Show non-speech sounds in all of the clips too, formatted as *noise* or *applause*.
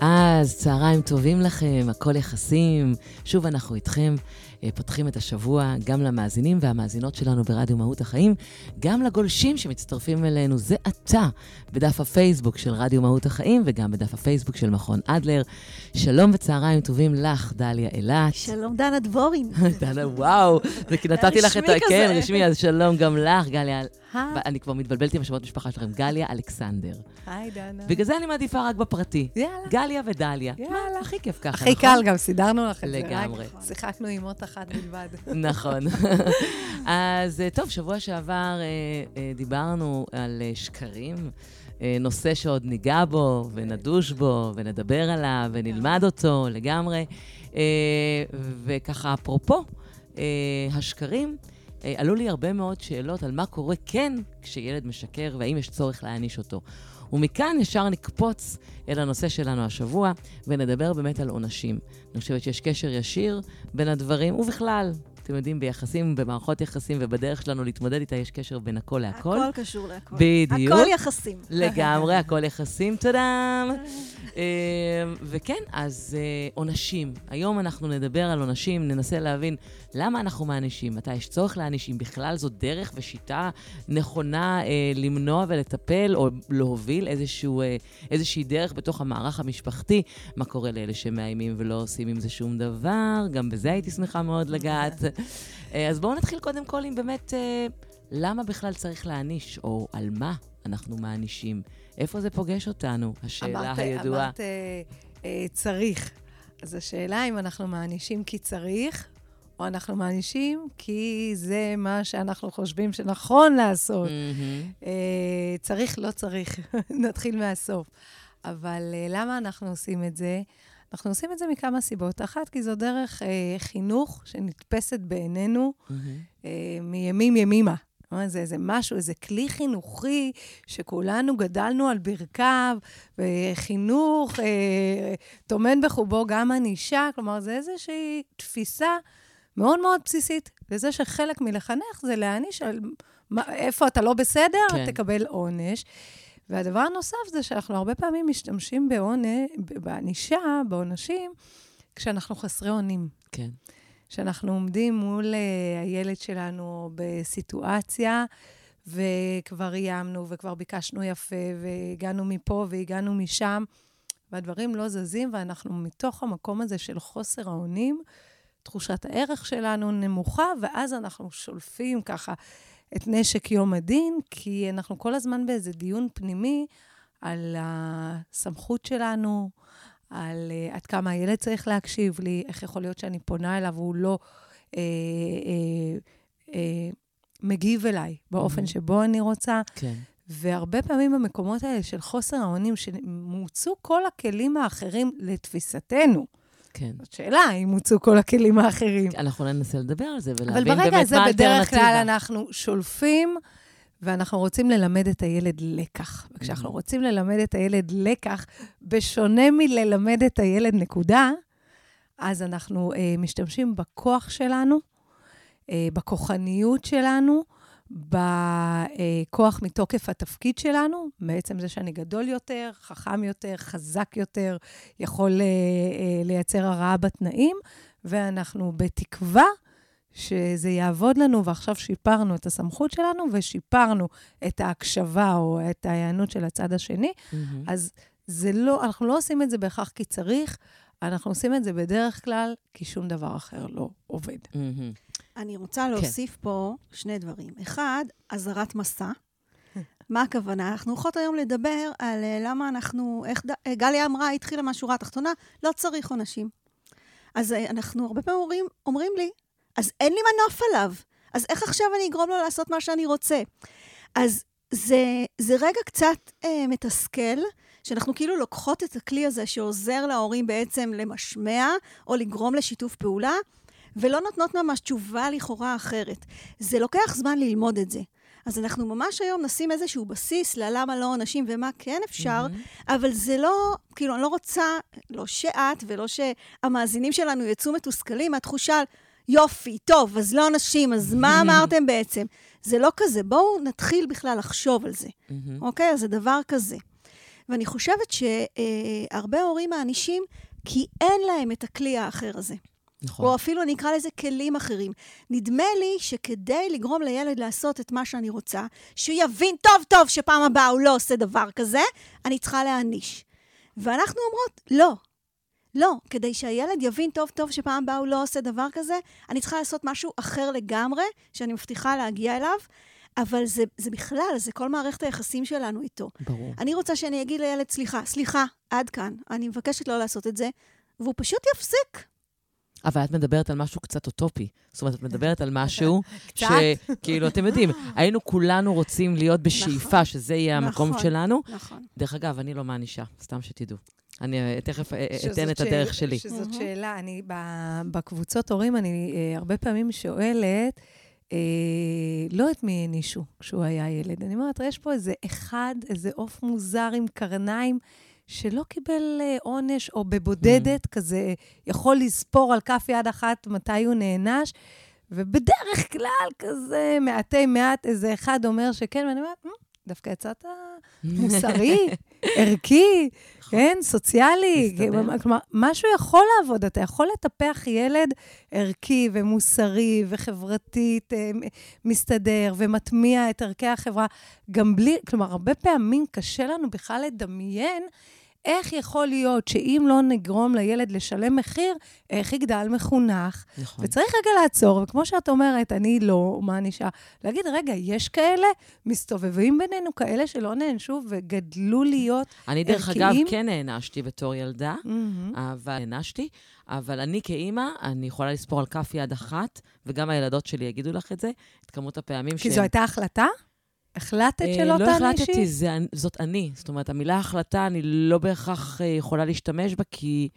אז צהריים טובים לכם, הכל יחסים. שוב אנחנו איתכם, אה, פותחים את השבוע גם למאזינים והמאזינות שלנו ברדיו מהות החיים, גם לגולשים שמצטרפים אלינו זה עתה בדף הפייסבוק של רדיו מהות החיים וגם בדף הפייסבוק של מכון אדלר. שלום וצהריים טובים לך, דליה אילת. שלום, דנה דבורין. *laughs* דנה, וואו, זה כי נתתי לך את ה... כן. רשמי, אז שלום גם לך, גליה. היי. אני כבר מתבלבלת עם השמות משפחה שלכם, גליה אלכסנדר. היי, דנה. בגלל זה אני מעדיפה רק בפרטי. יאללה. גליה ודליה. יאללה. הכי כיף ככה, הכי נכון? קל, גם סידרנו לך את זה. לגמרי. רק שיחקנו עם אות אחת בלבד. *laughs* נכון. *laughs* אז אה, טוב, שבוע שעבר אה, אה, דיברנו על אה, שקרים, אה, נושא שעוד ניגע בו, ונדוש בו, ונדבר עליו, ונלמד אותו לגמרי. אה, וככה, אפרופו אה, השקרים, אה, עלו לי הרבה מאוד שאלות על מה קורה כן כשילד משקר, והאם יש צורך להעניש אותו. ומכאן ישר נקפוץ אל הנושא שלנו השבוע, ונדבר באמת על עונשים. אני חושבת שיש קשר ישיר בין הדברים, ובכלל, אתם יודעים, ביחסים, במערכות יחסים ובדרך שלנו להתמודד איתה, יש קשר בין הכל להכל. הכל קשור להכל. בדיוק. הכל יחסים. לגמרי, הכל יחסים, תודה. וכן, אז אה, עונשים. היום אנחנו נדבר על עונשים, ננסה להבין למה אנחנו מענישים, מתי יש צורך להעניש, אם בכלל זו דרך ושיטה נכונה אה, למנוע ולטפל או להוביל איזשהו, אה, איזושהי דרך בתוך המערך המשפחתי. מה קורה לאלה שמאיימים ולא עושים עם זה שום דבר? גם בזה הייתי שמחה מאוד לגעת. *laughs* אה, אז בואו נתחיל קודם כל עם באמת, אה, למה בכלל צריך להעניש, או על מה אנחנו מענישים? איפה זה פוגש אותנו? השאלה אמרת- הידועה. אמרת אה, אה, צריך. אז השאלה אם אנחנו מענישים כי צריך, או אנחנו מענישים כי זה מה שאנחנו חושבים שנכון לעשות. מהמם. אה, צריך, לא צריך. *laughs* נתחיל מהסוף. אבל אה, למה אנחנו עושים את זה? אנחנו עושים את זה מכמה סיבות. אחת, כי זו דרך אה, חינוך שנתפסת בעינינו מהמם. אה, מימים ימימה. אה, זה איזה משהו, איזה כלי חינוכי שכולנו גדלנו על ברכיו, וחינוך אה, טומן בחובו גם ענישה. כלומר, זה איזושהי תפיסה מאוד מאוד בסיסית, וזה שחלק מלחנך זה להעניש על מה, איפה אתה לא בסדר, כן. כן. תקבל עונש. והדבר הנוסף זה שאנחנו הרבה פעמים משתמשים בעונש, בענישה, בעונשים, כשאנחנו חסרי אונים. כן. שאנחנו עומדים מול uh, הילד שלנו בסיטואציה, וכבר איימנו, וכבר ביקשנו יפה, והגענו מפה והגענו משם, והדברים לא זזים, ואנחנו מתוך המקום הזה של חוסר האונים, תחושת הערך שלנו נמוכה, ואז אנחנו שולפים ככה את נשק יום הדין, כי אנחנו כל הזמן באיזה דיון פנימי על הסמכות שלנו, על uh, עד כמה הילד צריך להקשיב לי, איך יכול להיות שאני פונה אליו והוא לא אה, אה, אה, מגיב אליי באופן מהמם. שבו אני רוצה. כן. והרבה פעמים במקומות האלה של חוסר האונים, שמוצו כל הכלים האחרים לתפיסתנו. כן. זאת שאלה, אם מוצו כל הכלים האחרים. אנחנו ננסה לדבר על זה ולהבין אבל באמת ברגע מה הזה, בדרך האלטרנטיבה. כלל אנחנו שולפים, ואנחנו רוצים ללמד את הילד לקח. וכשאנחנו Mhm. רוצים ללמד את הילד לקח, בשונה מללמד את הילד נקודה, אז אנחנו אה, משתמשים בכוח שלנו, אה, בכוחניות שלנו, בכוח מתוקף התפקיד שלנו, בעצם זה שאני גדול יותר, חכם יותר, חזק יותר, יכול אה, אה, לייצר הרעה בתנאים, ואנחנו בתקווה שזה יעבוד לנו, ועכשיו שיפרנו את הסמכות שלנו ושיפרנו את ההקשבה או את ההיענות של הצד השני, מהמם. אז זה לא, אנחנו לא עושים את זה בהכרח כי צריך, אנחנו עושים את זה בדרך כלל כי שום דבר אחר לא עובד. מהמם. אני רוצה להוסיף פה שני דברים. אחד, אזהרת מסע. מה הכוונה? אנחנו הולכות היום לדבר על אה, למה אנחנו, איך ד- אה, גליה אמרה, התחילה מהשורה התחתונה, לא צריך עונשים. אז אה, אנחנו הרבה פעמים אומרים, אומרים לי, אז אין לי מנוף עליו, אז איך עכשיו אני אגרום לו לעשות מה שאני רוצה? אז זה, זה רגע קצת אה, מתסכל, שאנחנו כאילו לוקחות את הכלי הזה שעוזר להורים בעצם למשמע, או לגרום לשיתוף פעולה, ולא נותנות ממש תשובה לכאורה אחרת. זה לוקח זמן ללמוד את זה. אז אנחנו ממש היום נשים איזשהו בסיס ללמה לא עונשים ומה כן אפשר, מהמם. אבל זה לא, כאילו, אני לא רוצה, לא שאת ולא שהמאזינים שלנו יצאו מתוסכלים מהתחושה יופי, טוב, אז לא עונשים, אז מה *laughs* אמרתם בעצם? זה לא כזה. בואו נתחיל בכלל לחשוב על זה. אוקיי? אז זה דבר כזה. ואני חושבת שהרבה הורים מענישים כי אין להם את הכלי האחר הזה. נכון. או אפילו אני אקרא לזה כלים אחרים. נדמה לי שכדי לגרום לילד לעשות את מה שאני רוצה, שהוא יבין טוב טוב שפעם הבאה הוא לא עושה דבר כזה, אני צריכה להעניש. ואנחנו אומרות, לא. לא, כדי שהילד יבין טוב טוב שפעם הבאה הוא לא עושה דבר כזה, אני צריכה לעשות משהו אחר לגמרי, שאני מבטיחה להגיע אליו, אבל זה, זה בכלל, זה כל מערכת היחסים שלנו איתו. ברור. אני רוצה שאני אגיד לילד, סליחה, סליחה, עד כאן, אני מבקשת לא לעשות את זה, והוא פשוט יפסיק. אבל את מדברת על משהו קצת אוטופי. זאת אומרת, את מדברת על משהו. *laughs* שכאילו, אתם יודעים, היינו כולנו רוצים להיות בשאיפה שזה יהיה המקום נכון. שלנו. נכון. דרך אגב, אני לא מענישה, סתם שתדעו. אני אה, תכף אה, שזאת אתן את שאל- הדרך שלי. שזאת. שאלה. אני, בקבוצות הורים, אני אה, הרבה פעמים שואלת, אה, לא את מי הענישו כשהוא היה ילד. אני אומרת, יש פה איזה אחד, איזה עוף מוזר עם קרניים, שלא קיבל אה, עונש, או בבודדת, כזה, יכול לספור על כף יד אחת מתי הוא נענש. ובדרך כלל, כזה, מעטי מעט, איזה אחד אומר שכן, ואני אומרת, "מ, דווקא יצאת *laughs* מוסרי, ערכי, כן, סוציאלי. כלומר, משהו יכול לעבוד. אתה יכול לטפח ילד ערכי ומוסרי וחברתית, מסתדר ומטמיע את ערכי החברה, גם בלי, כלומר, הרבה פעמים קשה לנו בכלל לדמיין איך יכול להיות שאם לא נגרום לילד לשלם מחיר, איך יגדל מחונך. נכון. וצריך רגע לעצור, וכמו שאת אומרת, אני לא מענישה, להגיד, רגע, יש כאלה, מסתובבים בינינו כאלה שלא נענשו וגדלו להיות אני, דרך אגב, ערכיים? כן נענשתי בתור ילדה, מהמם. אבל נענשתי, אבל אני כאימא, אני יכולה לספור על כף יד אחת, וגם הילדות שלי יגידו לך את זה, את כמות הפעמים כי זו הייתה החלטה? החלטת אה, שלא לא תענישי? החלטתי, זה, זאת אני. זאת אומרת, המילה החלטה, אני לא בהכרח אה, יכולה להשתמש בה, כי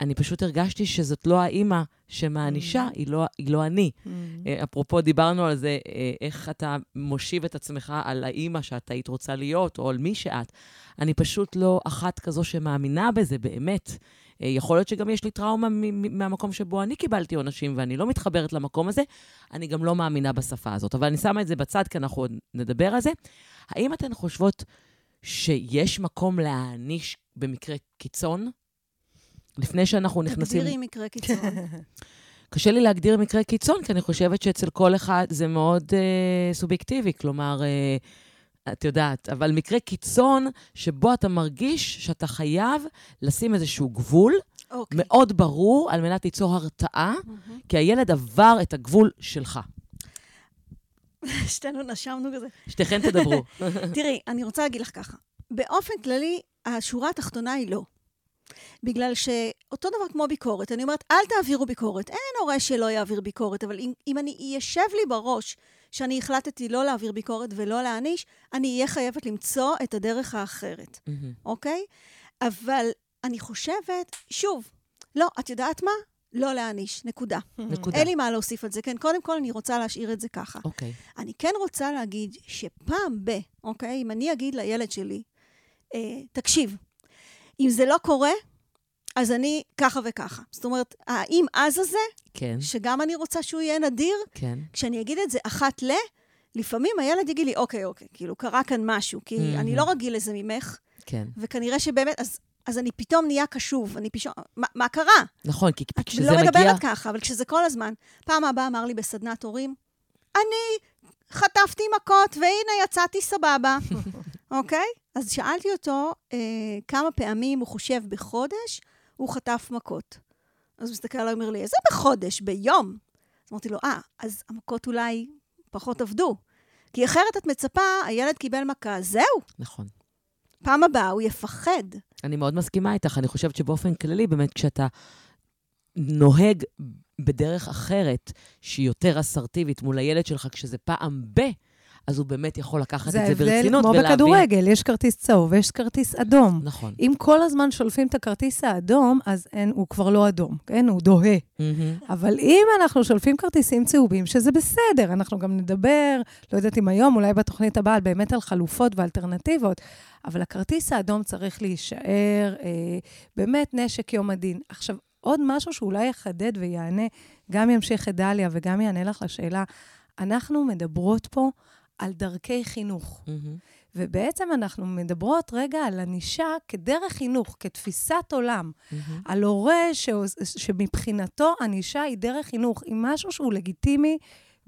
אני פשוט הרגשתי שזאת לא האימא שמענישה, היא לא, היא לא אני. מהמם. אה, אפרופו, דיברנו על זה, איך אתה מושיב את עצמך על האימא שאת היית רוצה להיות, או על מי שאת. אני פשוט לא אחת כזו שמאמינה בזה, באמת. אה, יכול להיות שגם יש לי טראומה מהמקום שבו אני קיבלתי עונשים, ואני לא מתחברת למקום הזה. אני גם לא מאמינה בשפה הזאת. אבל אני שמה את זה בצד, כי אנחנו עוד נדבר על זה. האם אתן חושבות שיש מקום להעניש במקרה קיצון? לפני שאנחנו נכנסים... תגדירי מקרה קיצון. *laughs* קשה לי להגדיר מקרה קיצון, כי אני חושבת שאצל כל אחד זה מאוד אה, סובייקטיבי. כלומר, אה, את יודעת, אבל מקרה קיצון שבו אתה מרגיש שאתה חייב לשים איזשהו גבול אוקיי. מאוד ברור על מנת ליצור הרתעה, מהמם. כי הילד עבר את הגבול שלך. שתינו נשמנו כזה. שתיכן תדברו. *laughs* תראי, אני רוצה להגיד לך ככה. באופן כללי, השורה התחתונה היא לא. בגלל שאותו דבר כמו ביקורת, אני אומרת, אל תעבירו ביקורת. אין הורה שלא יעביר ביקורת, אבל אם, אם אני, ישב לי בראש שאני החלטתי לא להעביר ביקורת ולא להעניש, אני אהיה חייבת למצוא את הדרך האחרת, מהמם. אוקיי? אבל אני חושבת, שוב, לא, את יודעת מה? לא להעניש, נקודה. נקודה. אין לי מה להוסיף על זה. כן, קודם כל אני רוצה להשאיר את זה ככה. אוקיי. אני כן רוצה להגיד שפעם ב, אוקיי? אם אני אגיד לילד שלי, אה, תקשיב, אם זה לא קורה, אז אני ככה וככה. זאת אומרת, האם אז הזה, כן, שגם אני רוצה שהוא יהיה נדיר, כן. כשאני אגיד את זה אחת ל, לפעמים הילד יגיד לי, אוקיי, אוקיי, כאילו, קרה כאן משהו, כי מהמם. אני לא רגיל לזה ממך, כן. וכנראה שבאמת, אז, אז אני פתאום נהיה קשוב, אני פתאום, מה, מה קרה? נכון, כי את כשזה לא מגיע... מדברת ככה, אבל כשזה כל הזמן. פעם הבאה אמר לי בסדנת הורים, אני חטפתי מכות, והנה יצאתי סבבה, *laughs* אוקיי? אז שאלתי אותו אה, כמה פעמים הוא חושב בחודש הוא חטף מכות. אז הוא מסתכל עליי ואומר לי, איזה בחודש? ביום. אז אמרתי לו, אה, אז המכות אולי פחות עבדו. כי אחרת את מצפה, הילד קיבל מכה, זהו, נכון. פעם הבאה הוא יפחד. אני מאוד מסכימה איתך. אני חושבת שבאופן כללי, באמת, כשאתה נוהג בדרך אחרת, שהיא יותר אסרטיבית מול הילד שלך, כשזה פעם ב... אז הוא באמת יכול לקחת זה את זה ברצינות כמו ולהבין... בכדורגל, יש כרטיס צהוב ויש כרטיס אדום. נכון. אם כל הזמן שולפים את הכרטיס האדום, אז אין, הוא כבר לא אדום, כן? הוא דוהה. מהמם. אבל אם אנחנו שולפים כרטיסים צהובים, שזה בסדר, אנחנו גם נדבר, לא יודעת אם היום, אולי בתוכנית הבאה, באמת על חלופות ואלטרנטיבות, אבל הכרטיס האדום צריך להישאר אה, באמת נשק יום הדין. עכשיו, עוד משהו שאולי יחדד ויענה, גם ימשיך את דליה וגם יענה לך לשאלה, אנחנו מדברות פה על דרכי חינוך. מהמם. ובעצם אנחנו מדברות רגע על ענישה כדרך חינוך, כתפיסת עולם, מהמם. על הורה ש... שמבחינתו ענישה היא דרך חינוך, היא משהו שהוא לגיטימי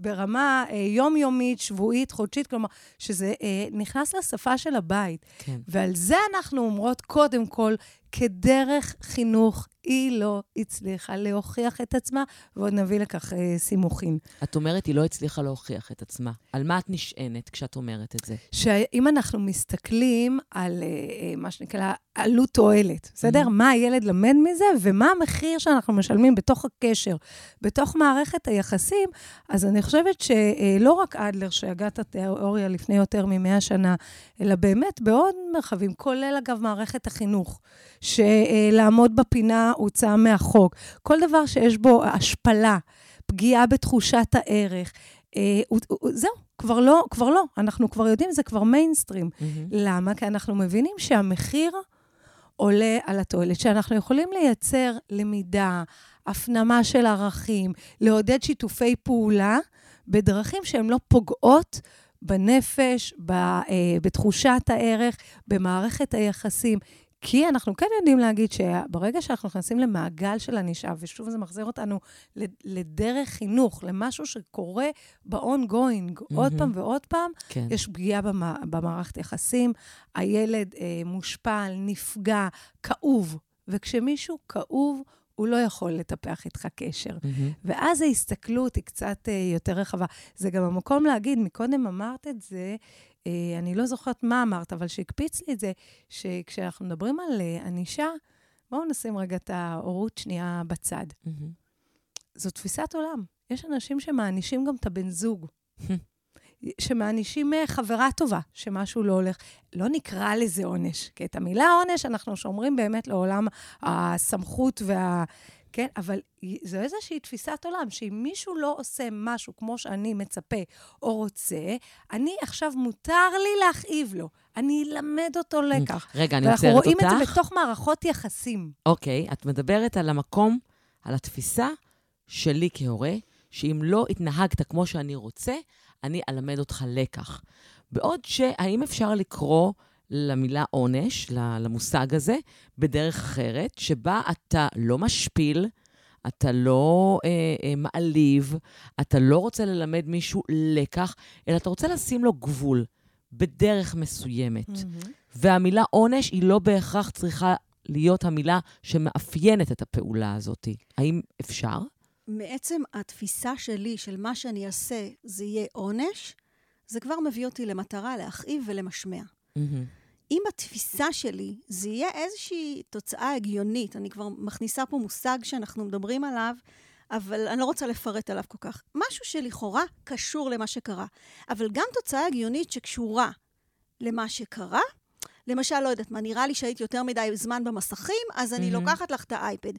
ברמה אה, יומיומית, שבועית, חודשית, כלומר, שזה אה, נכנס לשפה של הבית. כן. ועל זה אנחנו אומרות, קודם כל, כדרך חינוך, היא לא הצליחה להוכיח את עצמה, ועוד נביא לכך אה, סימוכין. את אומרת, היא לא הצליחה להוכיח את עצמה. על מה את נשענת כשאת אומרת את זה? שאם אנחנו מסתכלים על אה, אה, מה שנקרא עלות תועלת, בסדר? Mhm. מה הילד למד מזה ומה המחיר שאנחנו משלמים בתוך הקשר, בתוך מערכת היחסים, אז אני חושבת שלא רק אדלר, שהגה את התיאוריה לפני יותר מ-100 שנה, אלא באמת בעוד מרחבים, כולל אגב מערכת החינוך, שלעמוד בפינה הוצאה מהחוק. כל דבר שיש בו השפלה, פגיעה בתחושת הערך, אה, זהו, כבר לא, כבר לא. אנחנו כבר יודעים, זה כבר מיינסטרים. מהמם. למה? כי אנחנו מבינים שהמחיר עולה על התועלת, שאנחנו יכולים לייצר למידה, הפנמה של ערכים, לעודד שיתופי פעולה בדרכים שהן לא פוגעות בנפש, ב, אה, בתחושת הערך, במערכת היחסים. כי אנחנו כן יודעים להגיד שברגע שאנחנו נכנסים למעגל של ענישה, ושוב זה מחזיר אותנו לד- לדרך חינוך, למשהו שקורה ב-ongoing, עוד מהמם. פעם ועוד פעם, כן. יש פגיעה במע... במערכת יחסים, הילד אה, מושפל, נפגע, כאוב. וכשמישהו כאוב, הוא לא יכול לטפח איתך קשר. מהמם. ואז ההסתכלות היא קצת אה, יותר רחבה. זה גם המקום להגיד, מקודם אמרת את זה, אני לא זוכרת מה אמרת, אבל שהקפיץ לי את זה, שכשאנחנו מדברים על אה, ענישה, בואו נשים רגע את ההורות שנייה בצד. מהמם. זו תפיסת עולם. יש אנשים שמענישים גם את הבן זוג. *laughs* שמענישים אה, חברה טובה, שמשהו לא הולך. לא נקרא לזה עונש, כי את המילה עונש אנחנו שומרים באמת לעולם הסמכות וה... כן, אבל זו איזושהי תפיסת עולם, שאם מישהו לא עושה משהו כמו שאני מצפה או רוצה, אני עכשיו מותר לי להכאיב לו. אני אלמד אותו לקח. רגע, אני ואנחנו עוצרת רואים את זה אותך. בתוך מערכות יחסים. אוקיי, את מדברת על המקום, על התפיסה שלי כהורה, שאם לא התנהגת כמו שאני רוצה, אני אלמד אותך לקח. בעוד שהאם אפשר לקרוא למילה עונש, למושג הזה, בדרך אחרת, שבה אתה לא משפיל, אתה לא אה, אה, מעליב, אתה לא רוצה ללמד מישהו לקח, אלא אתה רוצה לשים לו גבול בדרך מסוימת. והמילה עונש היא לא בהכרח צריכה להיות המילה שמאפיינת את הפעולה הזאת. האם אפשר? מעצם התפיסה שלי של מה שאני אעשה זה יהיה עונש, זה כבר מביא אותי למטרה להכאיב ולמשמע. אם התפיסה שלי זה יהיה איזושהי תוצאה הגיונית, אני כבר מכניסה פה מושג שאנחנו מדברים עליו, אבל אני לא רוצה לפרט עליו כל כך. משהו שלכאורה קשור למה שקרה, אבל גם תוצאה הגיונית שקשורה למה שקרה. למשל, לא יודעת מה, נראה לי שהייתי יותר מדי זמן במסכים, אז אני מהמם. לוקחת לך את האייפד.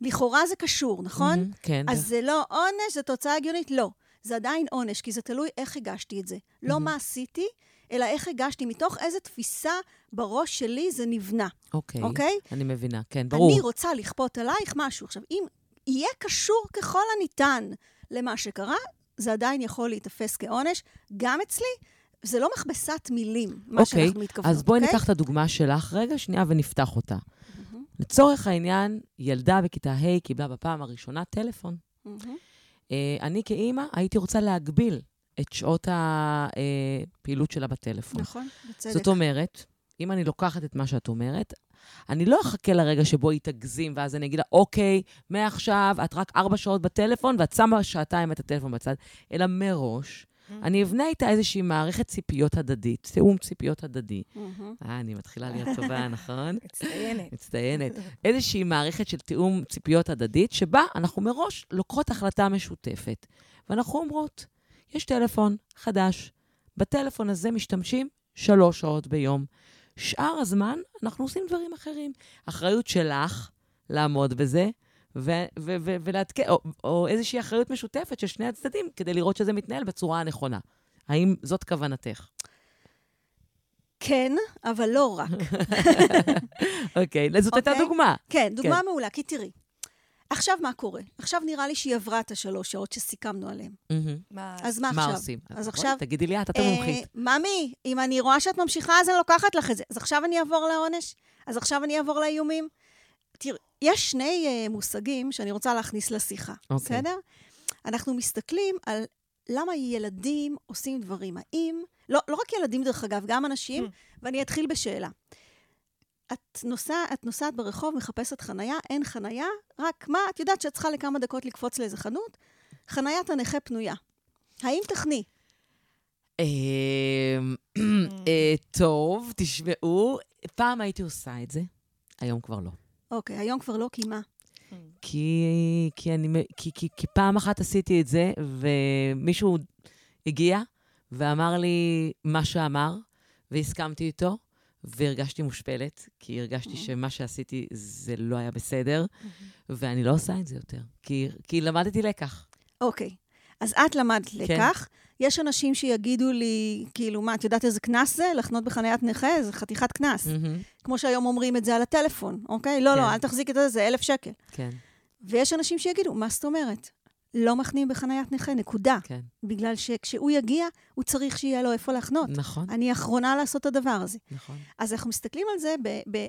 לכאורה זה קשור, נכון? מהמם, כן. אז זה לא עונש, זה תוצאה הגיונית? לא. זה עדיין עונש, כי זה תלוי איך הגשתי את זה. לא מהמם. מה עשיתי, אלא איך הגשתי, מתוך איזה תפיסה בראש שלי זה נבנה, אוקיי. אוקיי? אני מבינה, כן, ברור. אני רוצה לכפות עלייך משהו. עכשיו, אם יהיה קשור ככל הניתן למה שקרה, זה עדיין יכול להיתפס כעונש. גם אצלי, זה לא מכבסת מילים, מה אוקיי, שאנחנו מתכוונות, אז בואי אוקיי? ניקח את הדוגמה שלך רגע, שנייה, ונפתח אותה. לצורך העניין, ילדה בכיתה ה' קיבלה בפעם הראשונה טלפון. מהמם. אה, אני כאימא הייתי רוצה להגביל את שעות הפעילות שלה בטלפון. נכון, בצדק. זאת אומרת, אם אני לוקחת את מה שאת אומרת, אני לא אחכה לרגע שבו היא תגזים, ואז אני אגיד לה, אוקיי, מעכשיו את רק ארבע שעות בטלפון, ואת שמה שעתיים את הטלפון בצד, אלא מראש, אני אבנה איתה איזושהי מערכת ציפיות הדדית, תיאום ציפיות הדדי. מהמם. אה, אני מתחילה להיות טובה, *laughs* נכון? מצטיינת. מצטיינת. איזושהי מערכת של תיאום ציפיות הדדית, שבה אנחנו מראש לוקחות החלטה משותפת. ואנחנו אומרות, יש טלפון חדש, בטלפון הזה משתמשים שלוש שעות ביום. שאר הזמן אנחנו עושים דברים אחרים. אחריות שלך לעמוד בזה, ו- ו- ו- ולעדכן, או, או איזושהי אחריות משותפת של שני הצדדים, כדי לראות שזה מתנהל בצורה הנכונה. האם זאת כוונתך? כן, אבל לא רק. *laughs* אוקיי, זאת הייתה אוקיי. דוגמה. כן, דוגמה מעולה, כי תראי, עכשיו מה קורה? עכשיו נראה לי שהיא עברה את השלוש שעות שסיכמנו עליהן. מה- אז מה מה עכשיו? עושים? אז בואי, עכשיו... תגידי לי את, את אה, המומחית. ממי, אם אני רואה שאת ממשיכה, אז אני לוקחת לך את זה. אז עכשיו אני אעבור לעונש? אז עכשיו אני אעבור לאיומים? תראי, יש שני uh, מושגים שאני רוצה להכניס לשיחה, אוקיי. בסדר? אנחנו מסתכלים על למה ילדים עושים דברים. האם, לא, לא רק ילדים דרך אגב, גם אנשים, Mm. ואני אתחיל בשאלה. את, נוסע, את נוסעת ברחוב, מחפשת חנייה, אין חנייה, רק מה, את יודעת שאת צריכה לכמה דקות לקפוץ לאיזה חנות? חניית הנכה פנויה. האם תחני? אמ, אה, טוב, תשמעו, פעם הייתי עושה את זה, היום כבר לא. אוקיי, היום כבר לא, כי מה? כי, כי, אני, כי, כי, כי פעם אחת עשיתי את זה, ומישהו הגיע ואמר לי מה שאמר, והסכמתי איתו, והרגשתי מושפלת, כי הרגשתי שמה שעשיתי זה לא היה בסדר, ואני לא עושה את זה יותר, כי, כי למדתי לקח. אוקיי. אז את למדת לקח. יש אנשים שיגידו לי, כאילו, מה, את יודעת איזה קנס זה? לחנות בחניית נכה? זה חתיכת קנס. מהמם, כמו שהיום אומרים את זה על הטלפון, אוקיי? לא, כן. לא, אל תחזיק את זה, זה אלף שקל. כן, ויש אנשים שיגידו, מה זאת אומרת? לא מחנים בחניית נכה, נקודה. כן, בגלל שכשהוא יגיע, הוא צריך שיהיה לו איפה לחנות. נכון, אני האחרונה לעשות את הדבר הזה. נכון. אז אנחנו מסתכלים על זה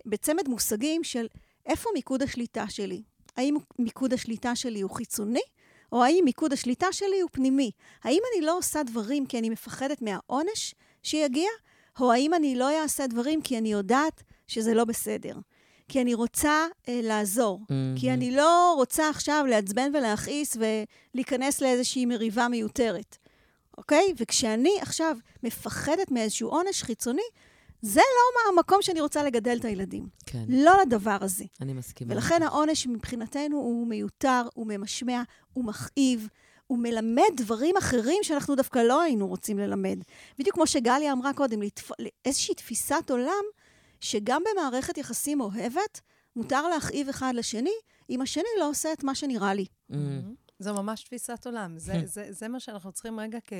בצמד מושגים של איפה מיקוד השליטה שלי. האם מיקוד השליטה שלי הוא חיצוני, או האם מיקוד השליטה שלי הוא פנימי? האם אני לא עושה דברים כי אני מפחדת מהעונש שיגיע, או האם אני לא אעשה דברים כי אני יודעת שזה לא בסדר? כי אני רוצה אה, לעזור. כי מהמם. אני לא רוצה עכשיו לעצבן ולהכעיס ולהיכנס לאיזושהי מריבה מיותרת, אוקיי? וכשאני עכשיו מפחדת מאיזשהו עונש חיצוני, זה לא המקום שאני רוצה לגדל את הילדים. כן, לא לדבר הזה. אני מסכימה. ולכן העונש מבחינתנו הוא מיותר, הוא ממשמע, הוא מכאיב, הוא מלמד דברים אחרים שאנחנו דווקא לא היינו רוצים ללמד. בדיוק כמו שגליה אמרה קודם, לתפ... איזושהי תפיסת עולם שגם במערכת יחסים אוהבת, מותר להכאיב אחד לשני, אם השני לא עושה את מה שנראה לי. מהמם. זו ממש תפיסת עולם. זה, *laughs* זה, זה מה שאנחנו צריכים רגע, כ...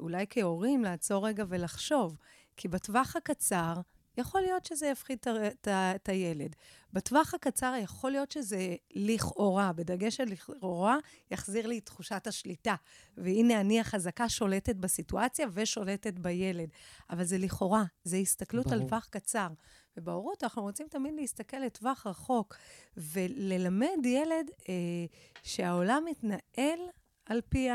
אולי כהורים, לעצור רגע ולחשוב. כי בטווח הקצר, יכול להיות שזה יפחית את הילד. בטווח הקצר יכול להיות שזה לכאורה, בדגש על לכאורה, יחזיר לי את תחושת השליטה. והנה, אני החזקה שולטת בסיטואציה ושולטת בילד. אבל זה לכאורה, זה הסתכלות על ברור. טווח קצר. ובהורות אנחנו רוצים תמיד להסתכל לטווח רחוק, וללמד ילד אה, שהעולם מתנהל על פי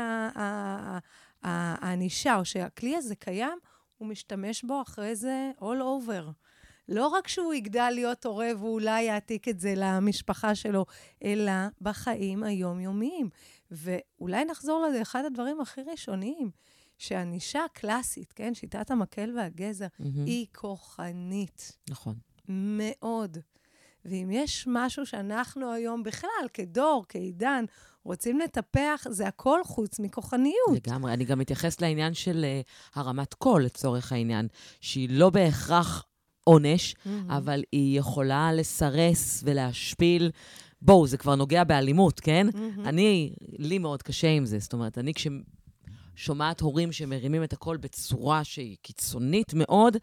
הענישה, או שהכלי הזה קיים, הוא משתמש בו אחרי זה all over. לא רק שהוא יגדל להיות הורה ואולי יעתיק את זה למשפחה שלו, אלא בחיים היומיומיים. ואולי נחזור לזה, אחד הדברים הכי ראשוניים, שענישה קלאסית, כן, שיטת המקל והגזר, מהמם. היא כוחנית. נכון. מאוד. ואם יש משהו שאנחנו היום בכלל, כדור, כעידן, רוצים לטפח, זה הכל חוץ מכוחניות. לגמרי. אני גם מתייחס לעניין של uh, הרמת קול, לצורך העניין, שהיא לא בהכרח עונש, אבל היא יכולה לסרס ולהשפיל. בואו, זה כבר נוגע באלימות, כן? אני, לי מאוד קשה עם זה. זאת אומרת, אני כששומעת הורים שמרימים את הקול בצורה שהיא קיצונית מאוד,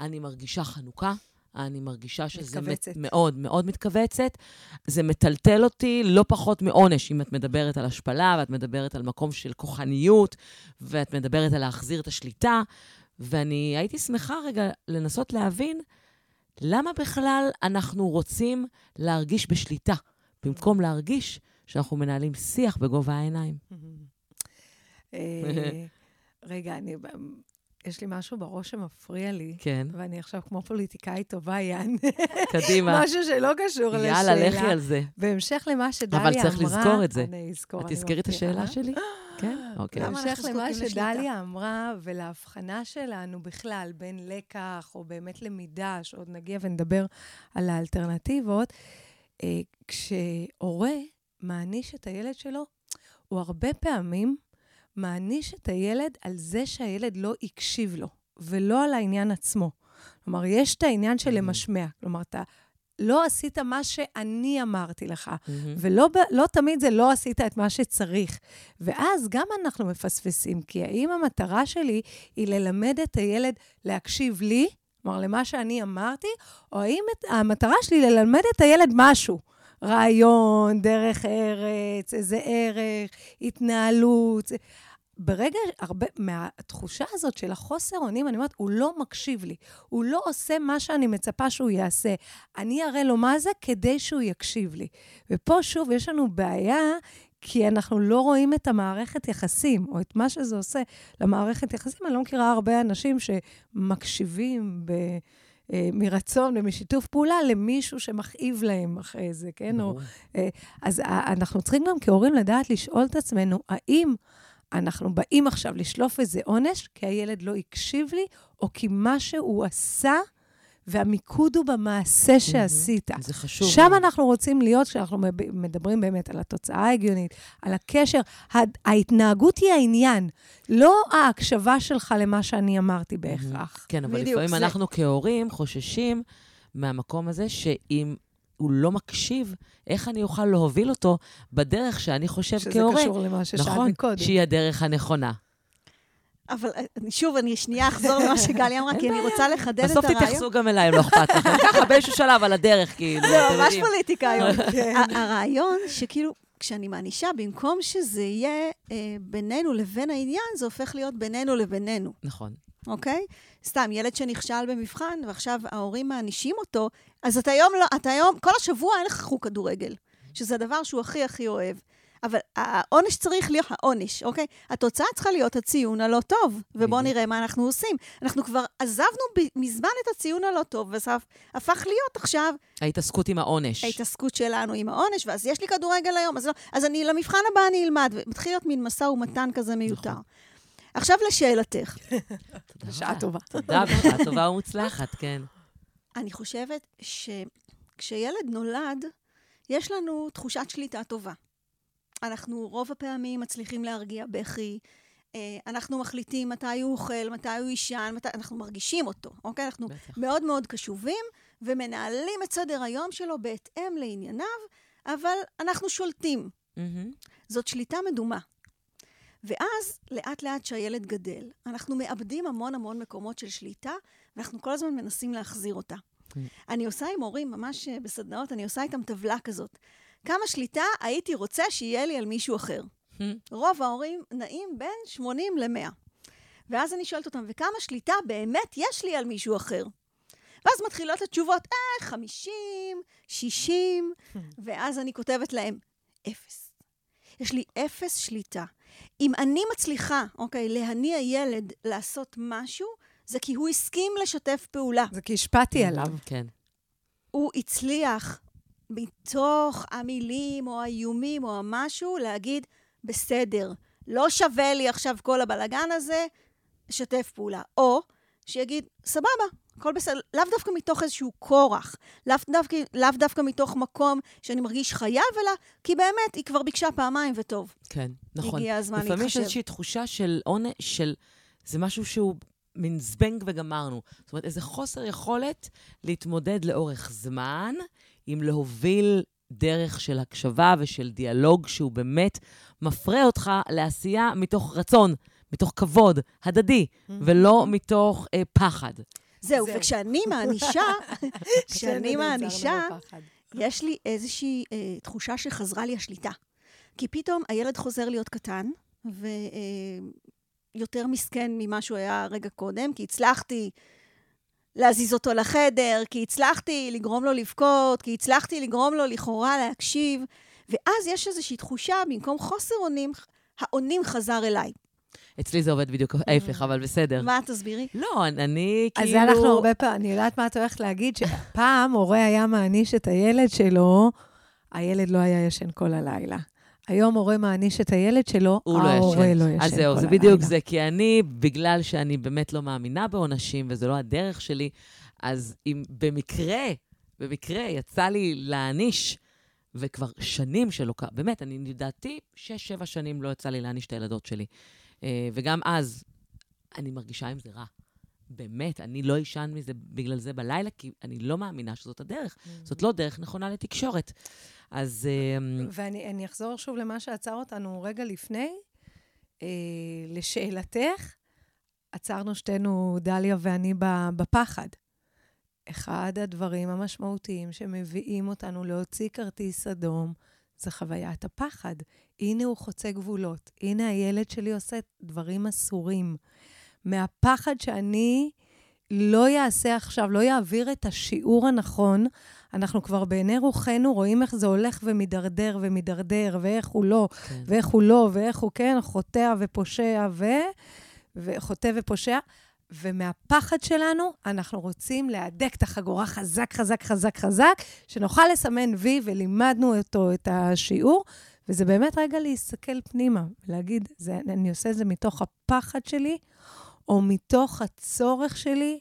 אני מרגישה חנוכה. אני מרגישה שזה מתכווצת. מת, מאוד מאוד מתכווצת. זה מטלטל אותי לא פחות מעונש, אם את מדברת על השפלה, ואת מדברת על מקום של כוחניות, ואת מדברת על להחזיר את השליטה. ואני הייתי שמחה רגע לנסות להבין למה בכלל אנחנו רוצים להרגיש בשליטה, במקום להרגיש שאנחנו מנהלים שיח בגובה העיניים. *laughs* אה, רגע, אני... יש לי משהו בראש שמפריע לי, כן, ואני עכשיו כמו פוליטיקאית טובה, יען. קדימה. *laughs* משהו שלא קשור לשאלה. יאללה, לכי על זה. בהמשך למה שדליה אמרה... אבל צריך לזכור את זה. אני אזכור, את אני תזכרי את. השאלה שלי? *gasps* כן? אוקיי. בהמשך למה? שדליה אמרה, ולהבחנה שלנו בכלל בין לקח, או באמת למידה, שעוד נגיע ונדבר על האלטרנטיבות, אה, כשהורה מעניש את הילד שלו, הוא הרבה פעמים מעניש את הילד על זה שהילד לא הקשיב לו, ולא על העניין עצמו. כלומר, יש את העניין של למשמע. כלומר, אתה לא עשית מה שאני אמרתי לך. מהמם. ולא לא תמיד זה לא עשית את מה שצריך. ואז גם אנחנו מפספסים, כי האם המטרה שלי היא ללמד את הילד להקשיב לי, כלומר, למה שאני אמרתי, או האם את, המטרה שלי ללמד את הילד משהו? רעיון, דרך ארץ, איזה ערך, התנהלות. ברגע, הרבה, מהתחושה הזאת של החוסר אונים, אני אומרת, הוא לא מקשיב לי. הוא לא עושה מה שאני מצפה שהוא יעשה. אני אראה לו מה זה כדי שהוא יקשיב לי. ופה שוב, יש לנו בעיה, כי אנחנו לא רואים את המערכת יחסים, או את מה שזה עושה למערכת יחסים. אני לא מכירה הרבה אנשים שמקשיבים ב... אה, מרצון ומשיתוף פעולה למישהו שמכאיב להם אחרי זה, כן? או, אה, אז אנחנו צריכים גם כהורים לדעת לשאול את עצמנו, האם אנחנו באים עכשיו לשלוף איזה עונש כי הילד לא הקשיב לי, או כי מה שהוא עשה, והמיקוד הוא במעשה שעשית. זה חשוב. שם אנחנו רוצים להיות, כשאנחנו מדברים באמת על התוצאה ההגיונית, על הקשר. ההתנהגות היא העניין, לא ההקשבה שלך למה שאני אמרתי בהכרח. כן, אבל לפעמים אנחנו כהורים חוששים מהמקום הזה, שאם הוא לא מקשיב, איך אני אוכל להוביל אותו בדרך שאני חושב שזה כהורה. שזה קשור למה ששאלת נכון, קודם. שהיא הדרך הנכונה. אבל אה, שוב, אני שנייה אחזור למה שגלי אמרה, כי אני רוצה לחדד את בסוף הרעיון. תתייחסו גם אליי, אם לא אכפת לכם. *laughs* ככה, באיזשהו שלב, על הדרך, כאילו, זה ממש. פוליטיקה היום. *laughs* כן. הרעיון שכאילו, כשאני מענישה, במקום שזה יהיה אה, בינינו לבין העניין, זה הופך להיות בינינו לבינינו, נכון. אוקיי? סתם, ילד שנכשל במבחן, ועכשיו ההורים מענישים אותו, אז אתה היום לא, אתה היום, כל השבוע אין לך חוג כדורגל, שזה הדבר שהוא הכי הכי אוהב. אבל העונש צריך להיות העונש, אוקיי? התוצאה צריכה להיות הציון הלא טוב, ובואו. נראה מה אנחנו עושים. אנחנו כבר עזבנו מזמן את הציון הלא טוב, וזה הפך להיות עכשיו ההתעסקות עם העונש. ההתעסקות שלנו עם העונש, ואז יש לי כדורגל היום, אז, לא, אז אני למבחן הבא אני אלמד, ומתחיל להיות מין משא ומתן כזה מיותר. נכון. עכשיו לשאלתך. *laughs* בשעה רבה. טובה. תודה, בשעה טובה ומוצלחת, כן. אני חושבת שכשילד נולד, יש לנו תחושת שליטה טובה. אנחנו רוב הפעמים מצליחים להרגיע בכי, אה, אנחנו מחליטים מתי הוא אוכל, מתי הוא יישן, מתי... אנחנו מרגישים אותו, אוקיי? אנחנו בטח. מאוד מאוד קשובים ומנהלים את סדר היום שלו בהתאם לענייניו, אבל אנחנו שולטים. מהמם. זאת שליטה מדומה. ואז, לאט לאט שהילד גדל, אנחנו מאבדים המון המון מקומות של שליטה, ואנחנו כל הזמן מנסים להחזיר אותה. כן. אני עושה עם הורים, ממש אה, בסדנאות, אני עושה איתם טבלה כזאת. כמה שליטה הייתי רוצה שיהיה לי על מישהו אחר. *laughs* רוב ההורים נעים בין 80 ל-100. ואז אני שואלת אותם, וכמה שליטה באמת יש לי על מישהו אחר? ואז מתחילות התשובות, אה, 50, 60, *laughs* ואז אני כותבת להם, אפס. יש לי אפס שליטה. אם אני מצליחה, אוקיי, להניע ילד לעשות משהו, זה כי הוא הסכים לשתף פעולה. זה כי השפעתי עליו. כן. הוא הצליח מתוך המילים או האיומים או המשהו להגיד, בסדר, לא שווה לי עכשיו כל הבלגן הזה, לשתף פעולה. או שיגיד, סבבה, הכל בסדר, לאו דווקא מתוך איזשהו כורח, לאו דווקא, לאו דווקא מתוך מקום שאני מרגיש חייב, אלא כי באמת היא כבר ביקשה פעמיים וטוב. כן, נכון. הגיע הזמן לפעמים יש להתחשב. איזושהי תחושה של עונש, של... זה משהו שהוא מין זבנג וגמרנו. זאת אומרת, איזה חוסר יכולת להתמודד לאורך זמן עם להוביל דרך של הקשבה ושל דיאלוג שהוא באמת מפרה אותך לעשייה מתוך רצון, מתוך כבוד הדדי, ולא מתוך אה, פחד. זהו, זהו. וכשאני *laughs* מענישה, *laughs* כשאני מענישה. יש לי איזושהי אה, תחושה שחזרה לי השליטה. כי פתאום הילד חוזר להיות קטן, ויותר אה, מסכן ממה שהוא היה רגע קודם, כי הצלחתי להזיז אותו לחדר, כי הצלחתי לגרום לו לבכות, כי הצלחתי לגרום לו לכאורה להקשיב, ואז יש איזושהי תחושה, במקום חוסר אונים, האונים חזר אליי. אצלי זה עובד בדיוק ההפך, אבל בסדר. מה, תסבירי? לא, אני- אני כאילו... אז זה אנחנו הרבה פעמים, אני יודעת מה את הולכת להגיד, שפעם הורה היה מעניש את הילד שלו, הילד לא היה ישן כל הלילה. היום הורה מעניש את הילד שלו, לא ההורה ישן. לא ישן כל הלילה. אז זהו, זה בדיוק זה, כי אני, בגלל שאני באמת לא מאמינה בעונשים, וזו לא הדרך שלי, אז אם במקרה, במקרה יצא לי להעניש, וכבר שנים שלא קרה, באמת, אני לדעתי, שש, שבע שנים לא יצא לי להעניש את הילדות שלי. אה, וגם אז, אני מרגישה עם זה רע. באמת, אני לא אשן מזה בגלל זה בלילה, כי אני לא מאמינה שזאת הדרך. זאת לא דרך נכונה לתקשורת. אז... אה, ואני אני אחזור שוב למה שעצר אותנו רגע לפני. אה, לשאלתך, עצרנו שתינו, דליה ואני, בפחד. אחד הדברים המשמעותיים שמביאים אותנו להוציא כרטיס אדום, זה חוויית הפחד. הנה הוא חוצה גבולות, הנה הילד שלי עושה דברים אסורים. מהפחד שאני לא יעשה עכשיו, לא יעביר את השיעור הנכון, אנחנו כבר בעיני רוחנו רואים איך זה הולך ומידרדר ומידרדר, ואיך הוא לא, כן. ואיך הוא לא, ואיך הוא כן חוטא ופושע ו... וחוטא ופושע. ומהפחד שלנו, אנחנו רוצים להדק את החגורה חזק, חזק, חזק, חזק, שנוכל לסמן וי ולימדנו אותו את השיעור. וזה באמת רגע להסתכל פנימה, ולהגיד, זה, אני עושה את זה מתוך הפחד שלי, או מתוך הצורך שלי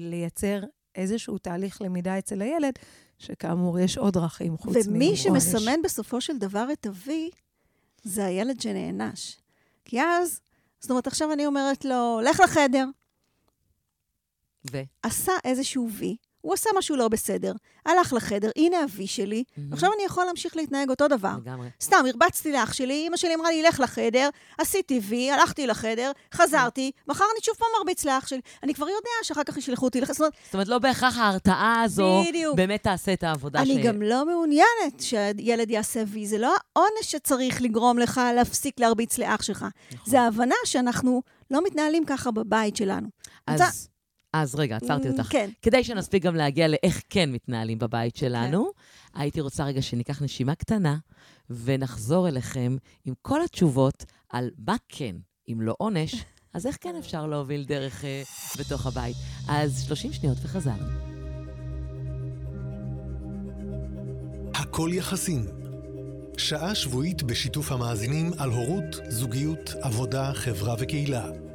לייצר איזשהו תהליך למידה אצל הילד, שכאמור, יש עוד דרכים חוץ מעונש. ומי שמסמן בסופו של דבר את ה-V, זה הילד שנענש. כי אז, זאת אומרת, עכשיו אני אומרת לו, לך לחדר. ו? עשה איזשהו וי, הוא עשה משהו לא בסדר, הלך לחדר, הנה אבי שלי, mm-hmm. עכשיו אני יכול להמשיך להתנהג אותו דבר. לגמרי. סתם, הרבצתי לאח שלי, אמא שלי אמרה לי, לך לחדר, עשיתי וי, הלכתי לחדר, חזרתי, מחר אני שוב פעם מרביץ לאח שלי. אני כבר יודע שאחר כך ישלחו אותי לחדר. זאת אומרת, לא בהכרח ההרתעה הזו בדיוק. באמת תעשה את העבודה אני ש... גם לא מעוניינת שהילד יעשה וי, זה לא העונש שצריך לגרום לך להפסיק להרביץ לאח שלך. נכון. זה ההבנה שאנחנו לא מתנהלים ככה בבית שלנו. אז... אז רגע, עצרתי mm, אותך. כן. כדי שנספיק גם להגיע לאיך כן מתנהלים בבית שלנו, כן. הייתי רוצה רגע שניקח נשימה קטנה ונחזור אליכם עם כל התשובות על מה כן, אם לא עונש, *laughs* אז איך כן אפשר להוביל דרך uh, בתוך הבית. אז 30 שניות וחזרנו. הכל יחסים. שעה שבועית בשיתוף המאזינים על הורות, זוגיות, עבודה, חברה וקהילה.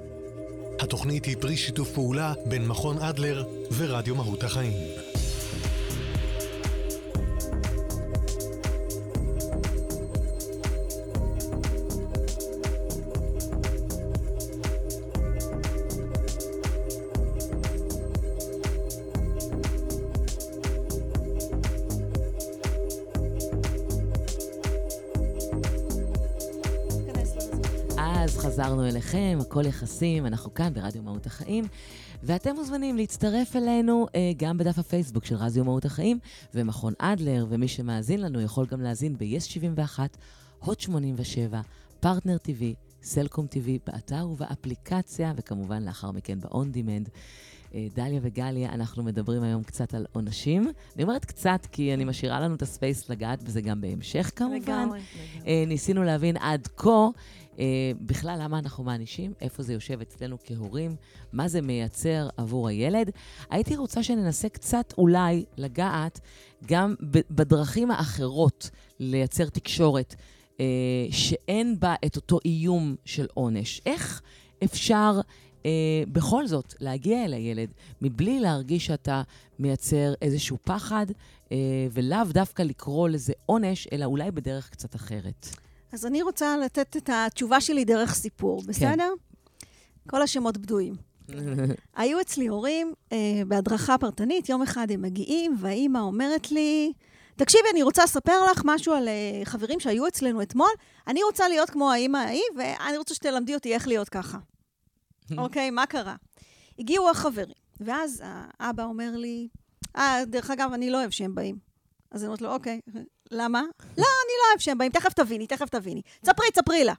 התוכנית היא פרי שיתוף פעולה בין מכון אדלר ורדיו מהות החיים. אליכם, הכל יחסים, אנחנו כאן ברדיו מהות החיים, ואתם מוזמנים להצטרף אלינו אה, גם בדף הפייסבוק של רדיו מהות החיים ומכון אדלר, ומי שמאזין לנו יכול גם להאזין ב-yes 71, הוט 87, פרטנר TV, סלקום TV, באתר ובאפליקציה, וכמובן לאחר מכן ב-on demand. אה, דליה וגליה, אנחנו מדברים היום קצת על עונשים. אני אומרת קצת, כי אני משאירה לנו את הספייס לגעת בזה גם בהמשך כמובן. לגמרי. אה, ניסינו להבין עד כה בכלל, למה אנחנו מענישים, איפה זה יושב אצלנו כהורים, מה זה מייצר עבור הילד. הייתי רוצה שננסה קצת אולי לגעת גם בדרכים האחרות לייצר תקשורת, אה, שאין בה את אותו איום של עונש. איך אפשר... אה, בכל זאת, להגיע אל הילד מבלי להרגיש שאתה מייצר איזשהו פחד, אה, ולאו דווקא לקרוא לזה עונש, אלא אולי בדרך קצת אחרת. אז אני רוצה לתת את התשובה שלי דרך סיפור, כן. בסדר? כן. כל השמות בדויים. *laughs* היו אצלי הורים אה, בהדרכה פרטנית, יום אחד הם מגיעים, והאימא אומרת לי, תקשיבי, אני רוצה לספר לך משהו על אה, חברים שהיו אצלנו אתמול. אני רוצה להיות כמו האימא ההיא, ואני רוצה שתלמדי אותי איך להיות ככה. *laughs* אוקיי, מה קרה? הגיעו החברים, ואז האבא אומר לי, אה, דרך אגב, אני לא אוהב שהם באים. אז אני אומרת לו, אוקיי, למה? לא, אני לא אוהב שהם באים, תכף תביני, תכף תביני. ספרי, ספרי לה.